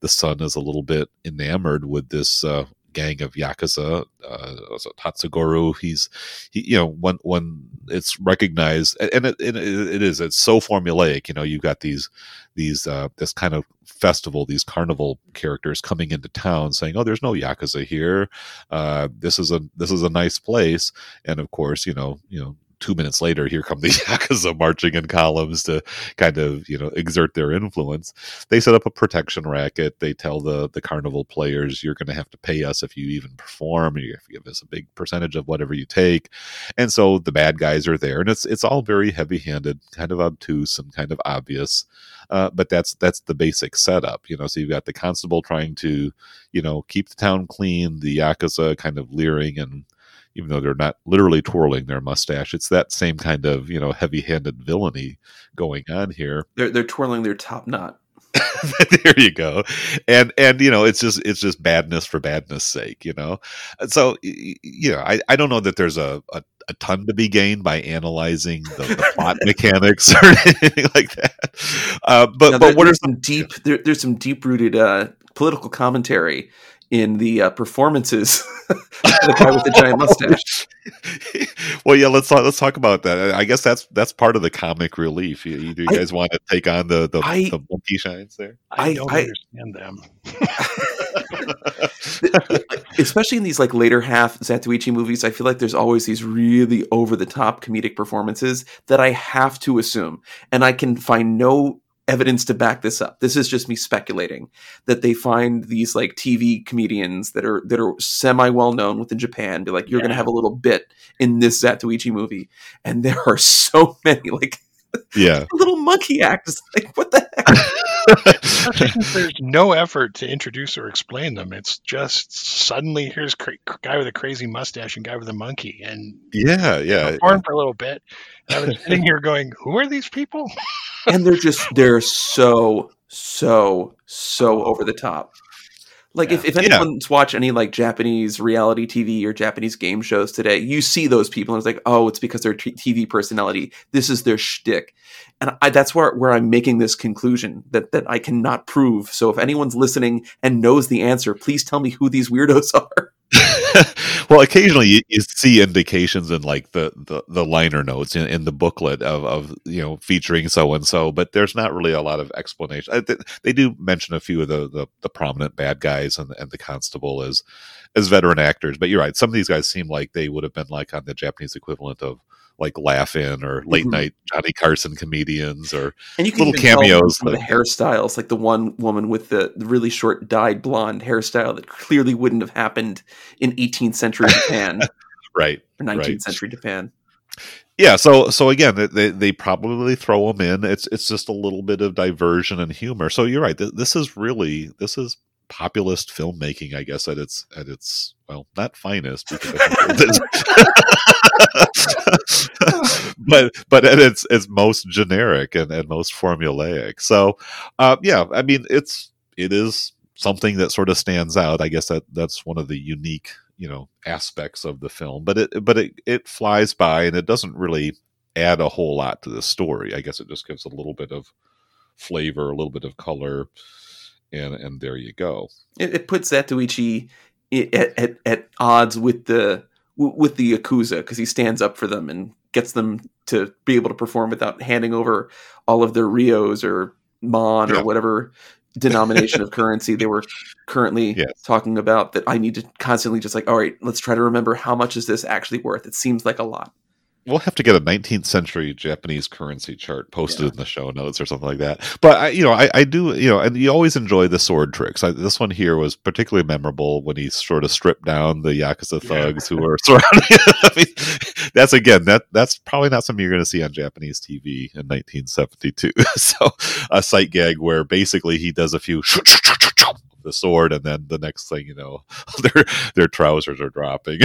The son is a little bit enamored with this uh, gang of yakuza. Uh, Tatsugoro, he's he, you know, when when it's recognized, and it, it, it is, it's so formulaic. You know, you've got these these uh, this kind of festival, these carnival characters coming into town saying, "Oh, there's no yakuza here. Uh, this is a this is a nice place." And of course, you know, you know, two minutes later, here come the <laughs> Yakuza marching in columns to kind of, you know, exert their influence. They set up a protection racket. They tell the the carnival players, you're going to have to pay us if you even perform. You have to give us a big percentage of whatever you take. And so the bad guys are there, and it's it's all very heavy handed, kind of obtuse and kind of obvious. Uh, but that's that's the basic setup, you know. So you've got the constable trying to, you know, keep the town clean, the yakuza kind of leering and even though they're not literally twirling their mustache. It's that same kind of you know heavy-handed villainy going on here. <laughs> They're they're twirling their top knot. there you go and and you know it's just it's just badness for badness sake you know so you know i, I don't know that there's a, a, a ton to be gained by analyzing the, the <laughs> plot mechanics or <laughs> anything like that uh, but now, but what are some deep there, there's some deep rooted uh, political commentary in the uh, performances <laughs> the guy with the giant mustache. <laughs> well, yeah, let's let's talk about that. I guess that's that's part of the comic relief. You, you, do you I, guys want to take on the the, I, the monkey shines there? I, don't understand them. <laughs> Especially in these like later half Zatoichi movies, I feel like there's always these really over the top comedic performances that I have to assume, and I can find no evidence to back this up. This is just me speculating that they find these like TV comedians that are that are semi well known within Japan. Be like, you're yeah. gonna have a little bit in this Zatoichi movie, and there are <laughs> so many like, yeah, <laughs> little monkey acts. Like, what the heck? <laughs> There's <laughs> no effort to introduce or explain them. It's just suddenly here's cra- guy with a crazy mustache and guy with a monkey, and yeah, yeah, perform for a little bit. And I was sitting here going, "Who are these people?" and they're just they're <laughs> so so so over the top. Like yeah. if, if anyone's yeah. watched any like Japanese reality TV or Japanese game shows today, you see those people and it's like, oh, it's because they're t- TV personality. This is their shtick, and I, that's where where I'm making this conclusion that that I cannot prove. So if anyone's listening and knows the answer, please tell me who these weirdos <laughs> are. <laughs> well, occasionally you, you, see indications in like the, the, the liner notes in, in, the booklet of, of you know featuring so and so, but there's not really a lot of explanation. They do mention a few of the, the, the prominent bad guys and, and the constable as as veteran actors, but you're right. Some of these guys seem like they would have been like on the Japanese equivalent of like Laugh-In or late mm-hmm. night Johnny Carson comedians or and you can little cameos. Like, the hairstyles, like the one woman with the, really short dyed blonde hairstyle that clearly wouldn't have happened in 18th century Japan, <laughs> right? Or 19th right. century Japan. Yeah, so so again, they they probably throw them in. It's it's just a little bit of diversion and humor. So you're right. This is really this is populist filmmaking, I guess, at its at its well, not finest, <laughs> <laughs> but but its its most generic and, and most formulaic. So, uh, yeah, I mean, it's it is something that sort of stands out. I guess that that's one of the unique you know aspects of the film, but it but it it flies by and it doesn't really add a whole lot to the story. I guess it just gives a little bit of flavor, a little bit of color and and there you go. It, it puts Zatoichi at, at, at odds with the with the Yakuza because he stands up for them and gets them to be able to perform without handing over all of their Ryos or Mon yeah. or whatever denomination of currency they were currently <laughs> yes. talking about that I need to constantly just like, all right, let's try to remember how much is this actually worth? It seems like a lot. We'll have to get a 19th century Japanese currency chart posted yeah. in the show notes or something like that. But I, you know, I, I do, you know, and you always enjoy the sword tricks. I, this one here was particularly memorable when he sort of stripped down the yakuza <laughs> thugs yeah. who were surrounding. <laughs> I mean, that's again that that's probably not something you're going to see on Japanese TV in 1972. <laughs> so a sight gag where basically he does a few the sword, and then the next thing you know, their their trousers are dropping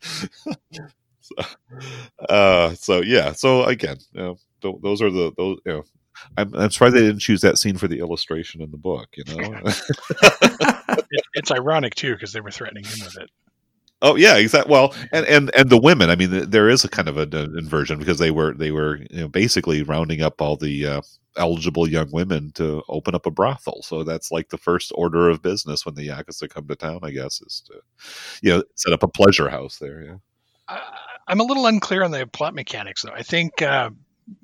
so, <laughs> uh, so yeah. So again, you know, th- those are the those. You know, I'm, I'm surprised they didn't choose that scene for the illustration in the book. You know, <laughs> it, it's ironic too because they were threatening him with it. Oh yeah, exactly. Well, and, and and the women. I mean, there is a kind of an inversion because they were they were you know basically rounding up all the uh, eligible young women to open up a brothel. So that's like the first order of business when the yakuza come to town. I guess is to you know set up a pleasure house there. Yeah. Uh, I'm a little unclear on the plot mechanics though. I think uh,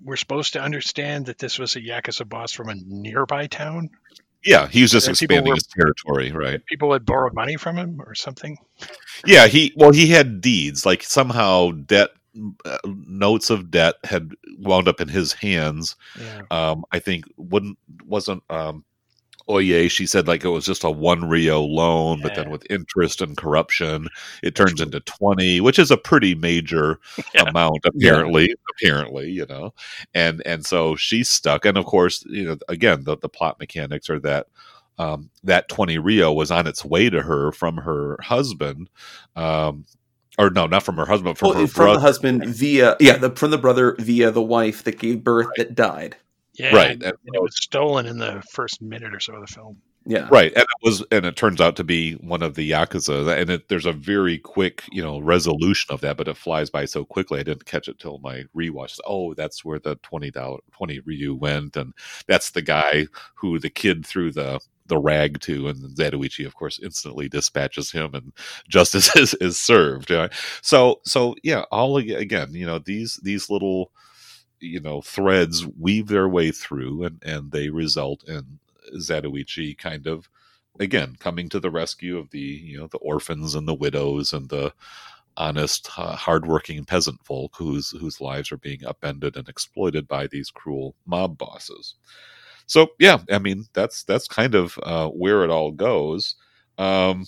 we're supposed to understand that this was a yakuza boss from a nearby town. Yeah, he was just expanding were, his territory, right? People had borrowed money from him or something. Yeah, he well, he had deeds. Like somehow debt uh, notes of debt had wound up in his hands. Yeah. Um, I think wouldn't wasn't um, Oye, she said like it was just a one Ryo loan, yeah. but then with interest and corruption, it turns into 20, which is a pretty major <laughs> yeah. amount, apparently, yeah. apparently, you know, and, and so she's stuck. And of course, you know, again, the, the plot mechanics are that, um, that 20 Ryo was on its way to her from her husband. Um, or no, not from her husband, from well, her from brother. the husband via yeah, the from the brother via the wife that gave birth right. that died. Yeah, right. And, and it was stolen in the first minute or so of the film. Yeah, right. And it was, and it turns out to be one of the yakuza, and it, there's a very quick, you know, resolution of that, but it flies by so quickly. I didn't catch it till my rewatch. Oh, that's where the twenty dollar twenty Ryo went, and that's the guy who the kid threw the the rag to, and Zatoichi, of course, instantly dispatches him, and justice <laughs> is, is served. So, so yeah, all again, you know, these these little you know threads weave their way through and and they result in Zatoichi kind of again coming to the rescue of the you know the orphans and the widows and the honest uh, hardworking peasant folk whose whose lives are being upended and exploited by these cruel mob bosses. So yeah i mean that's that's kind of uh, where it all goes. Um,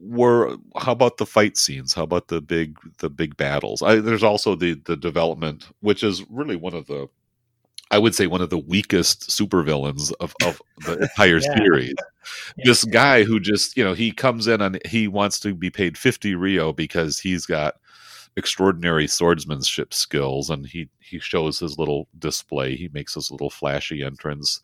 were how about the fight scenes how about the big the big battles I, there's also the the development which is really one of the i would say one of the weakest supervillains of, of the <laughs> entire yeah. series <laughs> yeah. this guy who just you know he comes in and he wants to be paid 50 ryo because he's got extraordinary swordsmanship skills and he he shows his little display. He makes his little flashy entrance.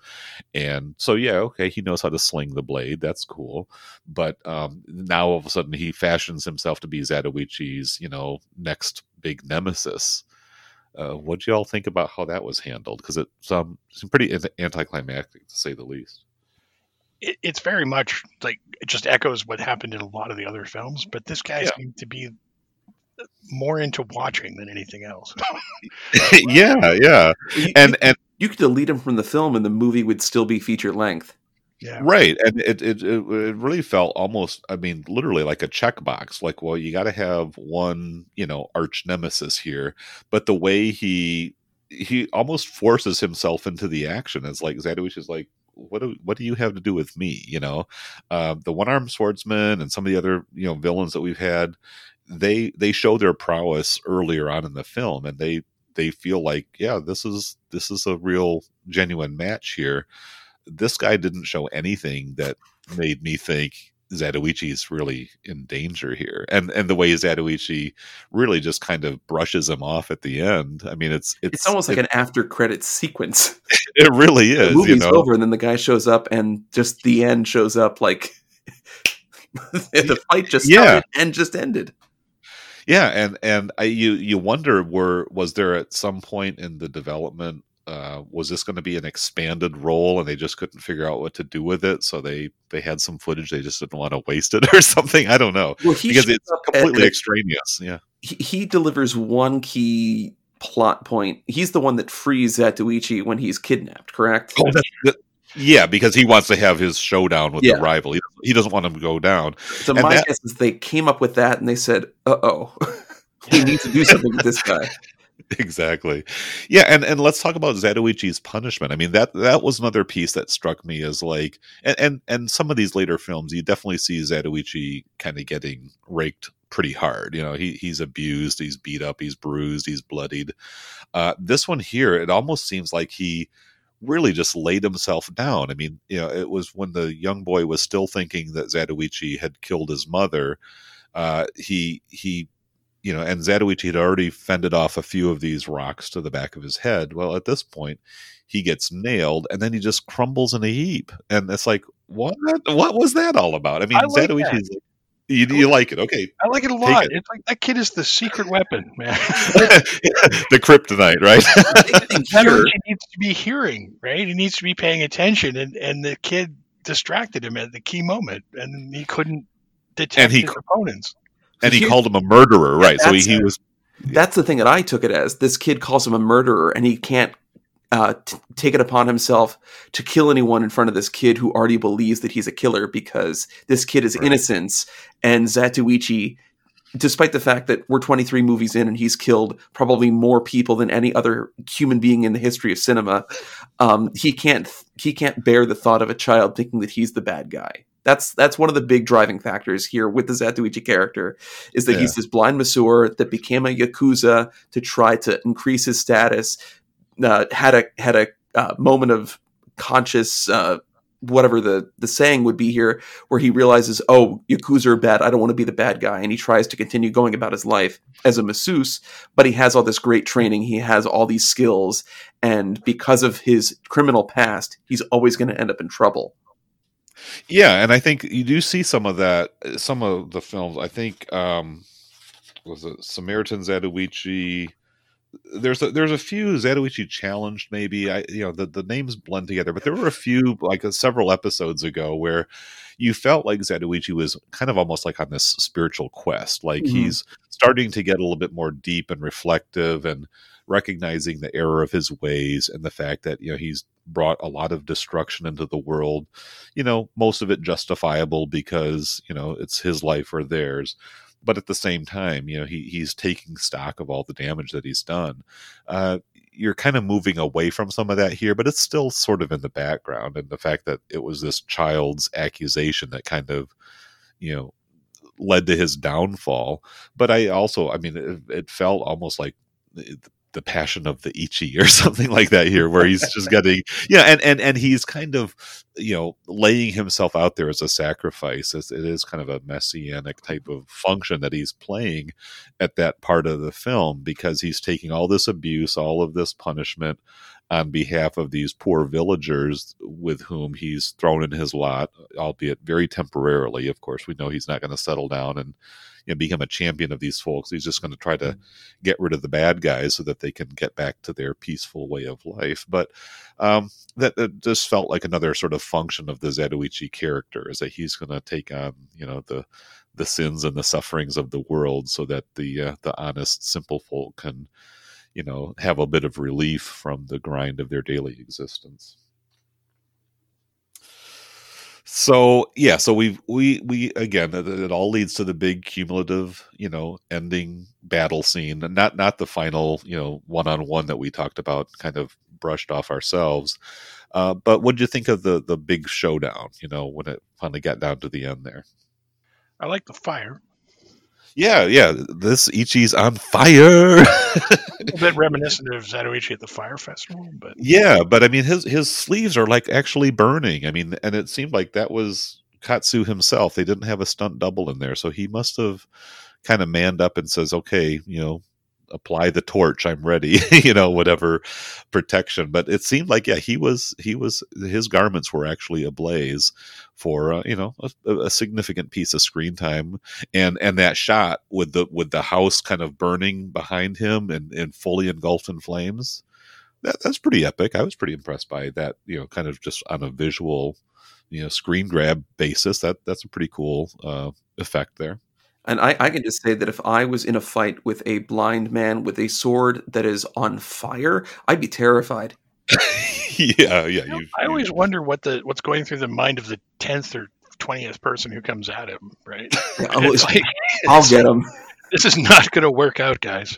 And so yeah okay he knows how to sling the blade. That's cool. But um, now all of a sudden he fashions himself to be Zatoichi's you know next big nemesis. Uh, what do y'all think about how that was handled? Because it's um it's pretty anticlimactic to say the least. It, it's very much like it just echoes what happened in a lot of the other films but this guy yeah. seemed to be more into watching than anything else. <laughs> <laughs> yeah, yeah, and and you could delete him from the film, and the movie would still be feature length. Yeah. Right. And it, it, it, really felt almost, I mean, literally like a checkbox. Like, well, you got to have one, you know, arch nemesis here. But the way he, he almost forces himself into the action. It's like Zatoichi is like, what do, what do you have to do with me? You know, uh, the one armed swordsman and some of the other, you know, villains that we've had, they they show their prowess earlier on in the film and they they feel like yeah this is this is a real genuine match here this guy didn't show anything that made me think Zatoichi is really in danger here, and and the way Zatoichi really just kind of brushes him off at the end. I mean, it's it's, it's almost like it, an after credit sequence. <laughs> It really is. The movie's you know? over, and then the guy shows up, and just the end shows up like <laughs> the fight just yeah. and just ended yeah and and I, you you wonder were was there at some point in the development uh, was this going to be an expanded role and they just couldn't figure out what to do with it so they they had some footage they just didn't want to waste it <laughs> or something? I don't know. Well, because it's completely at, extraneous yeah. He, he, delivers one key plot point. He's the one that frees Zatoichi when he's kidnapped correct? Oh, that, yeah, because he wants to have his showdown with yeah. the rival. He, he, doesn't want him to go down. So and my that, guess is they came up with that and they said, "Uh oh, <laughs> we need to do something with this guy." <laughs> Exactly. Yeah, and and let's talk about Zatoichi's punishment. I mean that that was another piece that struck me as like, and and, and some of these later films, you definitely see Zatoichi kind of getting raked pretty hard. You know, he he's abused, he's beat up, he's bruised, he's bloodied. Uh, this one here, it almost seems like he really just laid himself down. I mean, you know, it was when the young boy was still thinking that Zatoichi had killed his mother. Uh, he he, you know, and Zatoichi had already fended off a few of these rocks to the back of his head. Well, at this point, he gets nailed, and then he just crumbles in a heap, and it's like, what? What was that all about? I mean, I like, You, you like it? Okay, I like it a lot. it. It's like that kid is the secret weapon, man. <laughs> <laughs> the kryptonite, right? That's Here- what he needs to be hearing, right? He needs to be paying attention, and and the kid distracted him at the key moment, and he couldn't detect And he his opponents. and he Here- called him a murderer, right? So he, he was That's the thing that I took it as. This kid calls him a murderer, and he can't uh, t- take it upon himself to kill anyone in front of this kid who already believes that he's a killer because this kid is Right. innocence. And Zatoichi, despite the fact that we're 23 movies in and he's killed probably more people than any other human being in the history of cinema, um, he can't he can't bear the thought of a child thinking that he's the bad guy. That's that's one of the big driving factors here with the Zatoichi character is that he's this blind masseur that became a yakuza to try to increase his status. Uh, had a had a uh, moment of conscious uh, whatever the the saying would be here, where he realizes, oh, yakuza are bad. I don't want to be the bad guy, and he tries to continue going about his life as a masseuse. But he has all this great training. He has all these skills, and because of his criminal past, he's always going to end up in trouble. Yeah, and I think you do see some of that. Some of the films, I think, um, was it Samaritan Zatoichi? There's a, there's a few Zatoichi challenged. Maybe I you know the the names blend together, but there were a few like uh, several episodes ago where you felt like Zatoichi was kind of almost like on this spiritual quest. Like Mhm. he's starting to get a little bit more deep and reflective and recognizing the error of his ways and the fact that you know he's brought a lot of destruction into the world you know most of it justifiable because you know it's his life or theirs but at the same time you know he, he's taking stock of all the damage that he's done. Uh, you're kind of moving away from some of that here but it's still sort of in the background and the fact that it was this child's accusation that kind of you know led to his downfall. But i also i mean it, it felt almost like the, passion of the ichi or <laughs> something like that here where he's just getting yeah and and and he's kind of you know laying himself out there as a sacrifice It's- it is kind of a messianic type of function that he's playing at that part of the film because he's taking all this abuse all of this punishment on behalf of these poor villagers with whom he's thrown in his lot albeit very temporarily. Of course we know he's not going to settle down and you know, become a champion of these folks. He's just going to try to get rid of the bad guys so that they can get back to their peaceful way of life. But um, that, that just felt like another sort of function of the Zatoichi character is that he's going to take on you know the the sins and the sufferings of the world so that the uh, the honest simple folk can you know have a bit of relief from the grind of their daily existence so yeah so we we we again it, it all leads to the big cumulative you know ending battle scene and not not the final you know one-on-one that we talked about kind of brushed off ourselves uh, but what did you think of the the big showdown you know when it finally got down to the end there I like the fire. Yeah yeah this ichi's on fire <laughs> A bit reminiscent of Zatoichi at the fire festival, but Yeah, but I mean his his sleeves are like actually burning. I mean, and it seemed like that was Katsu himself. They didn't have a stunt double in there, so he must have kind of manned up and says, "Okay, you know, apply the torch. I'm ready." <laughs> you know, whatever protection. But it seemed like yeah, he was he was his garments were actually ablaze for uh, you know a, a significant piece of screen time and and that shot with the with the house kind of burning behind him and and fully engulfed in flames that, that's pretty epic. I was pretty impressed by that. You know, kind of just on a visual, you know, screen grab basis. That that's a pretty cool uh, effect there. And I, I can just say that if I was in a fight with a blind man with a sword that is on fire, I'd be terrified. <laughs> <laughs> yeah, yeah. You know, You, I you- always <laughs> wonder what the what's going through the mind of the tenth or twentieth person who comes at him. Right? <laughs> I'll, It's like, I'll get him. this is not going to work out, guys.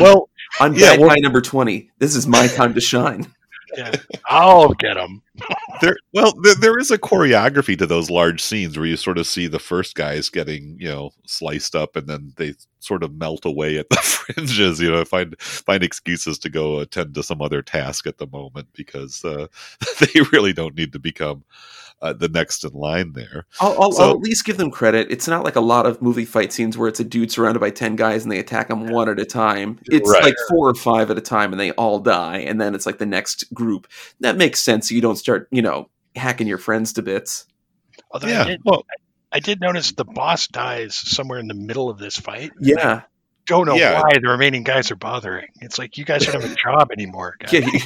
well, I'm Yeah, bad well- guy number 20. This is my time to shine. Yeah, I'll get him. <laughs> there well there, there is a choreography to those large scenes where you sort of see the first guys getting you know sliced up and then they sort of melt away at the <laughs> fringes you know find find excuses to go attend to some other task at the moment because uh, <laughs> they really don't need to become uh, the next in line there I'll, I'll, So- I'll at least give them credit. It's not like a lot of movie fight scenes where it's a dude surrounded by 10 guys and they attack him one at a time. It's Right. like four or five at a time and they all die. And then it's like the next group. That makes sense. So you don't start, you know, hacking your friends to bits. Although I did, well I did notice the boss dies somewhere in the middle of this fight. Yeah, Don't know Yeah. why the remaining guys are bothering. It's like you guys don't have a job anymore. <laughs> guys. yeah. He,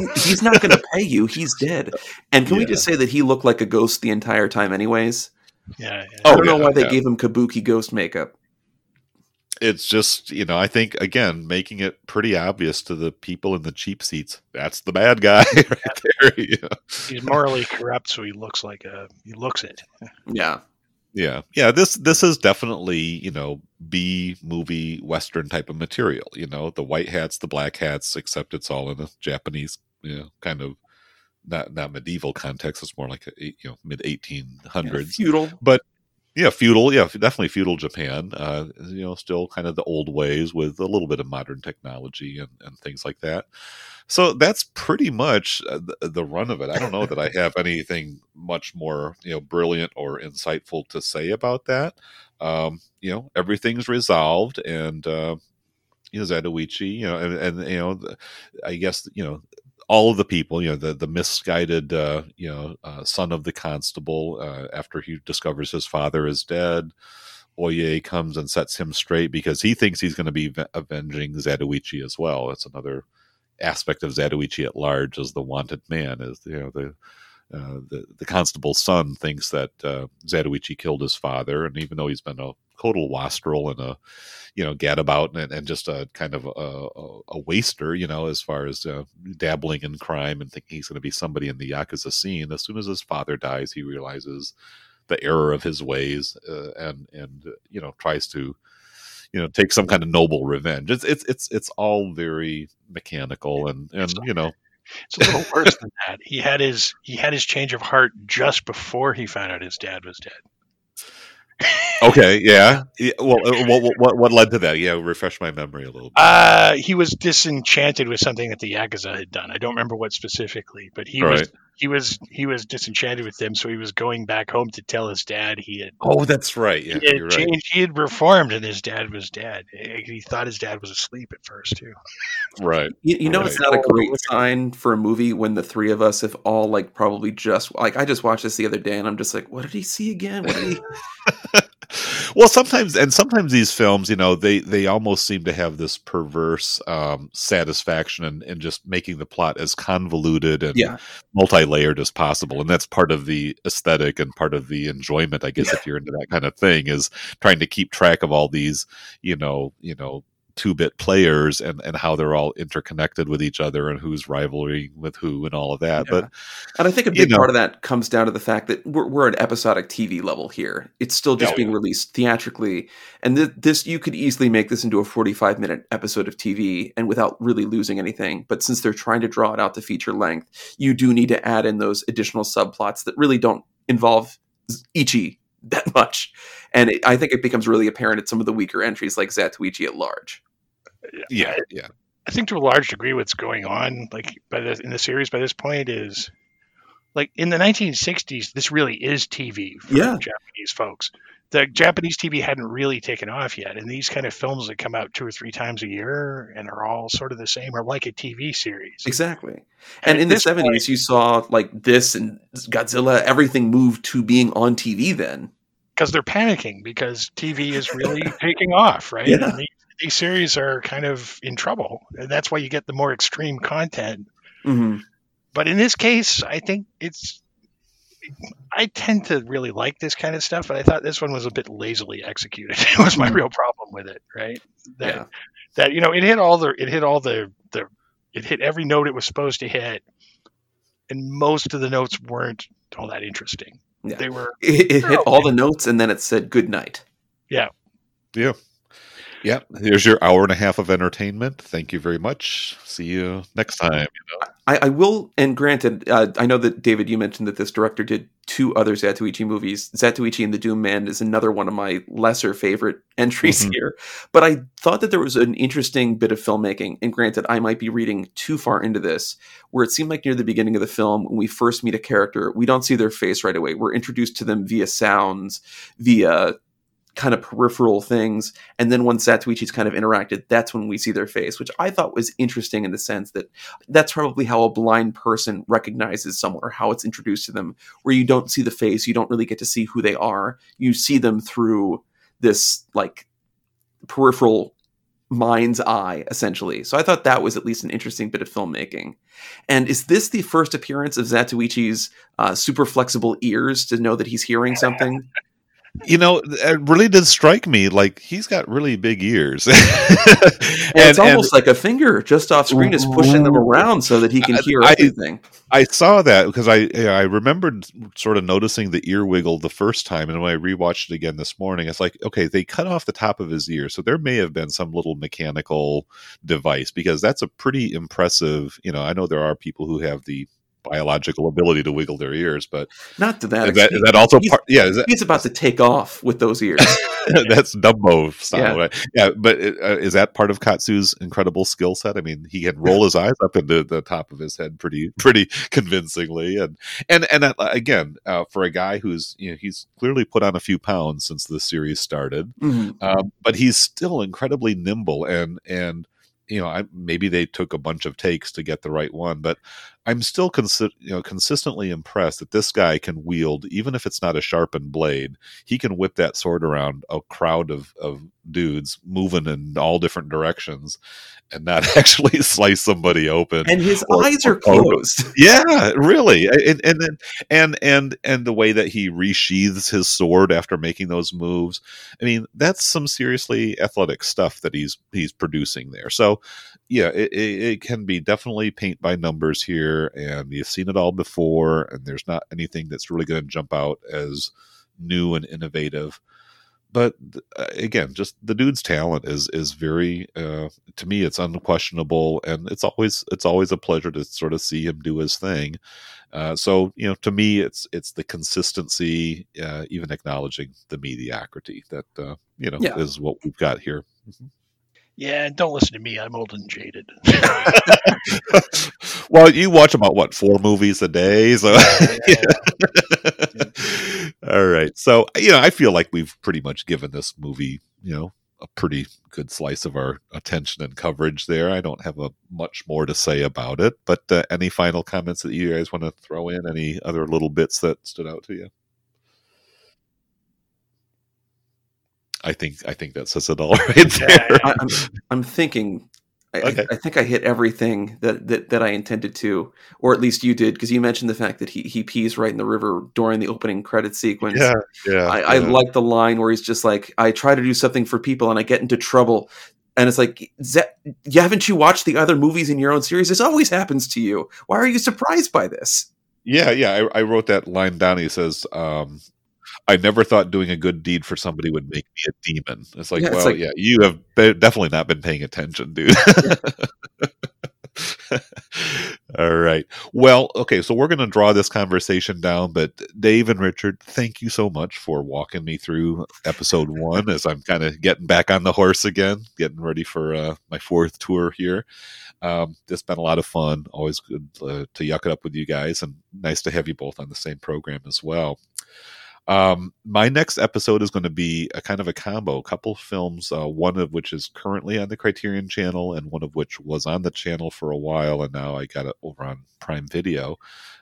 he- he's not going to pay you. He's dead. And can we just say that he looked like a ghost the entire time, anyways? yeah, yeah. I Oh, don't know yeah, why they yeah. gave him kabuki ghost makeup. it's just you know i think again making it pretty obvious to the people in the cheap seats that's the bad guy <laughs> right there yeah. He's morally corrupt, so he looks like a he looks it. Yeah, yeah yeah this this is definitely you know b movie western type of material you know the white hats the black hats except it's all in a japanese you know kind of not not medieval context it's more like a you know mid 1800s feudal. But yeah feudal yeah definitely feudal japan uh you know still kind of the old ways with a little bit of modern technology and, and things like that. So that's pretty much uh, the, the run of it. I don't know that i <laughs> have anything much more you know brilliant or insightful to say about that um you know everything's resolved and uh you know Zatoichi, you know, and, and you know, I guess you know all of the people, you know, the the misguided, uh, you know, uh, son of the constable, uh, after he discovers his father is dead, Oye comes and sets him straight because he thinks he's going to be avenging Zatoichi as well. It's another aspect of Zatoichi at large as the wanted man. Is you know the uh, the the constable's son thinks that uh, Zatoichi killed his father, and even though he's been a total wastrel and a you know gadabout and, and just a kind of a, a, a waster, you know, as far as uh, dabbling in crime and thinking he's going to be somebody in the yakuza scene. As soon as his father dies, he realizes the error of his ways uh, and and you know tries to you know take some kind of noble revenge. It's it's it's it's all very mechanical and and you know It's a little worse than <laughs> that. He had his he had his change of heart just before he found out his dad was dead. okay <laughs> yeah, yeah well uh, what, what what led to that yeah refresh my memory a little bit Uh, he was disenchanted with something that the Yakuza had done. I don't remember what specifically, but he was Right. He was he was disenchanted with them, so he was going back home to tell his dad he had, oh that's right yeah he had you're right he had reformed, and his dad was dead. He thought his dad was asleep at first too. right You, you know, it's not a oh, great sign for a movie when the three of us have all like probably just like I just watched this the other day and I'm just like, what did he see again? What did he? Well sometimes and sometimes these films you know they they almost seem to have this perverse um satisfaction in, in just making the plot as convoluted and Yeah. multi-layered as possible and that's part of the aesthetic and part of the enjoyment i guess if you're into that kind of thing is trying to keep track of all these you know you know two-bit players and and how they're all interconnected with each other and who's rivaling with who and all of that Yeah. but And I think a big know. part of that comes down to the fact that we're, we're at episodic TV level here. It's still just Oh, being yeah. released theatrically, and th- this you could easily make this into a 45 minute episode of TV and without really losing anything. But since they're trying to draw it out to feature length, you do need to add in those additional subplots that really don't involve Ichi that <laughs> much. And it, I think it becomes really apparent at some of the weaker entries like Zatoichi at large. Yeah yeah I think to a large degree, what's going on, like by the in the series by this point, is like in the 1960s, this really is TV for Yeah. Japanese folks. The Japanese TV hadn't really taken off yet, and these kind of films that come out two or three times a year and are all sort of the same are like a TV series. Exactly. And At in the 70s, point- you saw like this and Godzilla, everything moved to being on TV then. because they're panicking because TV is really <laughs> taking off, right? Yeah. And these, these series are kind of in trouble, and that's why you get the more extreme content. hmm But in this case, I think it's. I tend to really like this kind of stuff, but I thought this one was a bit lazily executed. <laughs> It was my Mhm. real problem with it, right? That Yeah. that you know it hit all the it hit all the the it hit every note it was supposed to hit, and most of the notes weren't all that interesting. Yeah. They were It, it hit all the notes and then it said good night. Yeah. Yeah. Yeah, here's your hour and a half of entertainment. Thank you very much. See you next time. I, I will, and granted, uh, I know that David, you mentioned that this director did two other Zatoichi movies. Zatoichi and the Doom Man is another one of my lesser favorite <laughs> entries Mhm. here. But I thought that there was an interesting bit of filmmaking, and granted, I might be reading too far into this, where it seemed like near the beginning of the film, when we first meet a character, we don't see their face right away. We're introduced to them via sounds, via kind of peripheral things. And then once Zatoichi's kind of interacted, that's when we see their face, which I thought was interesting in the sense that that's probably how a blind person recognizes someone or how it's introduced to them, where you don't see the face, you don't really get to see who they are. You see them through this like peripheral mind's eye, essentially. So I thought that was at least an interesting bit of filmmaking. And is this the first appearance of Zatoichi's uh, super flexible ears to know that he's hearing something? <laughs> you know, it really did strike me like he's got really big ears. <laughs> and, it's almost and, like a finger just off screen is pushing them around so that he can hear I, everything. I saw that because I I remembered sort of noticing the ear wiggle the first time, and when I rewatched it again this morning, it's like okay, they cut off the top of his ear, so there may have been some little mechanical device because that's a pretty impressive. You know, I know there are people who have the biological ability to wiggle their ears, but not to that. Is that, is that also he's, part? Yeah, is that, he's about to take off with those ears. <laughs> That's Dumbo style, yeah. right? Yeah, but uh, is that part of Katsu's incredible skill set? I mean, he can roll his <laughs> eyes up into the top of his head pretty, pretty convincingly, and and and uh, again, uh, for a guy who's you know he's clearly put on a few pounds since the series started, mm-hmm. um, but he's still incredibly nimble and and you know, I, maybe they took a bunch of takes to get the right one, but I'm still consi- you know consistently impressed that this guy can wield, even if it's not a sharpened blade, he can whip that sword around a crowd of, of dudes moving in all different directions and not <laughs> actually slice somebody open. And his or, eyes are closed. <laughs> yeah, really. And, and and and and the way that he resheathes his sword after making those moves. I mean, that's some seriously athletic stuff that he's he's producing there. So, yeah, it, it, it can be definitely paint by numbers here, and you've seen it all before, and there's not anything that's really going to jump out as new and innovative but uh, again, just the dude's talent is is very uh, to me it's unquestionable, and it's always it's always a pleasure to sort of see him do his thing. Uh, so you know, to me, it's it's the consistency, uh, even acknowledging the mediocrity that uh, you know yeah. is what we've got here. Mm-hmm. Yeah, don't listen to me. I'm old and jaded. <laughs> well, you watch about what four movies a day, so. Yeah, <laughs> yeah. <laughs> All right, so you know, I feel like we've pretty much given this movie, you know, a pretty good slice of our attention and coverage there. I don't have a much more to say about it, but uh, any final comments that you guys want to throw in? Any other little bits that stood out to you? I think I think that says it all <laughs> right there. I, am I'm thinking. I, okay. I, I, think I hit everything that, that, that I intended to, or at least you did, because you mentioned the fact that he, he pees right in the river during the opening credit sequence. Yeah, yeah. I, yeah. I like the line where he's just like, "I try to do something for people and I get into trouble." And it's like, haven't you watched the other movies in your own series? This always happens to you. Why are you surprised by this? Yeah, yeah. I, I wrote that line down. He says, um, I never thought doing a good deed for somebody would make me a demon. It's like, yeah, well, it's like, yeah, you have definitely not been paying attention, dude. <laughs> All right. Well, okay, so we're going to draw this conversation down, but Dave and Richard, thank you so much for walking me through episode one as I'm kind of getting back on the horse again, getting ready for uh, my fourth tour here. Um, it's been a lot of fun. Always good uh, to yuck it up with you guys, and nice to have you both on the same program as well. Um, my next episode is going to be a kind of a combo, a couple films, uh, one of which is currently on the Criterion channel, and one of which was on the channel for a while, and now I got it over on Prime Video.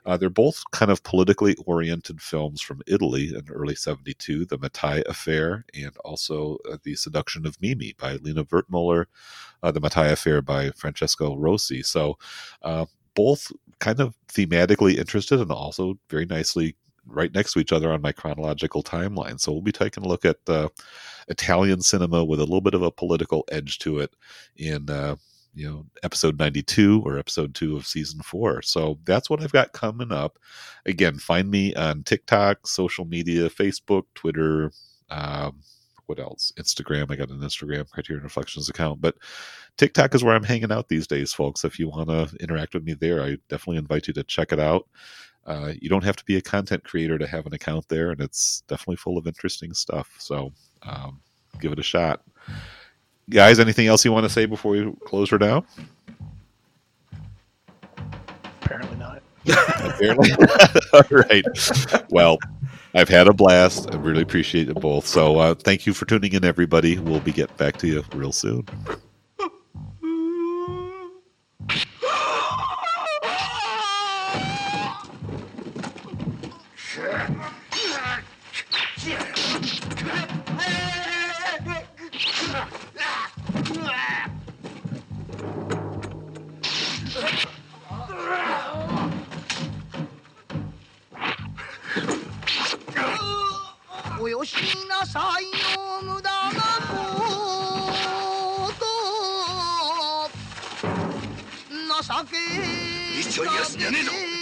Uh, they're both kind of politically oriented films from Italy in early 72, The Mattei Affair, and also uh, The Seduction of Mimi by Lina Wertmuller, uh, The Mattei Affair by Francesco Rosi. So, uh, both kind of thematically interested and also very nicely right next to each other on my chronological timeline. So we'll be taking a look at uh, Italian cinema with a little bit of a political edge to it in uh, you know episode 92 or episode 2 of season 4 so that's what i've got coming up. Again find me on tiktok social media facebook twitter um, what else? Instagram. I got an instagram criterion reflections account but tiktok is where i'm hanging out these days folks. If you want to interact with me there i definitely invite you to check it out uh, you don't have to be a content creator to have an account there, and it's definitely full of interesting stuff. So um, give it a shot. Guys, anything else you want to say before we close her down? Apparently not. Apparently. <laughs> All right. Well, I've had a blast. I really appreciate it both. So uh, thank you for tuning in, everybody. We'll be getting back to you real soon. しなさいよ無駄なこと。情け。一緒にやすんじゃねえぞ。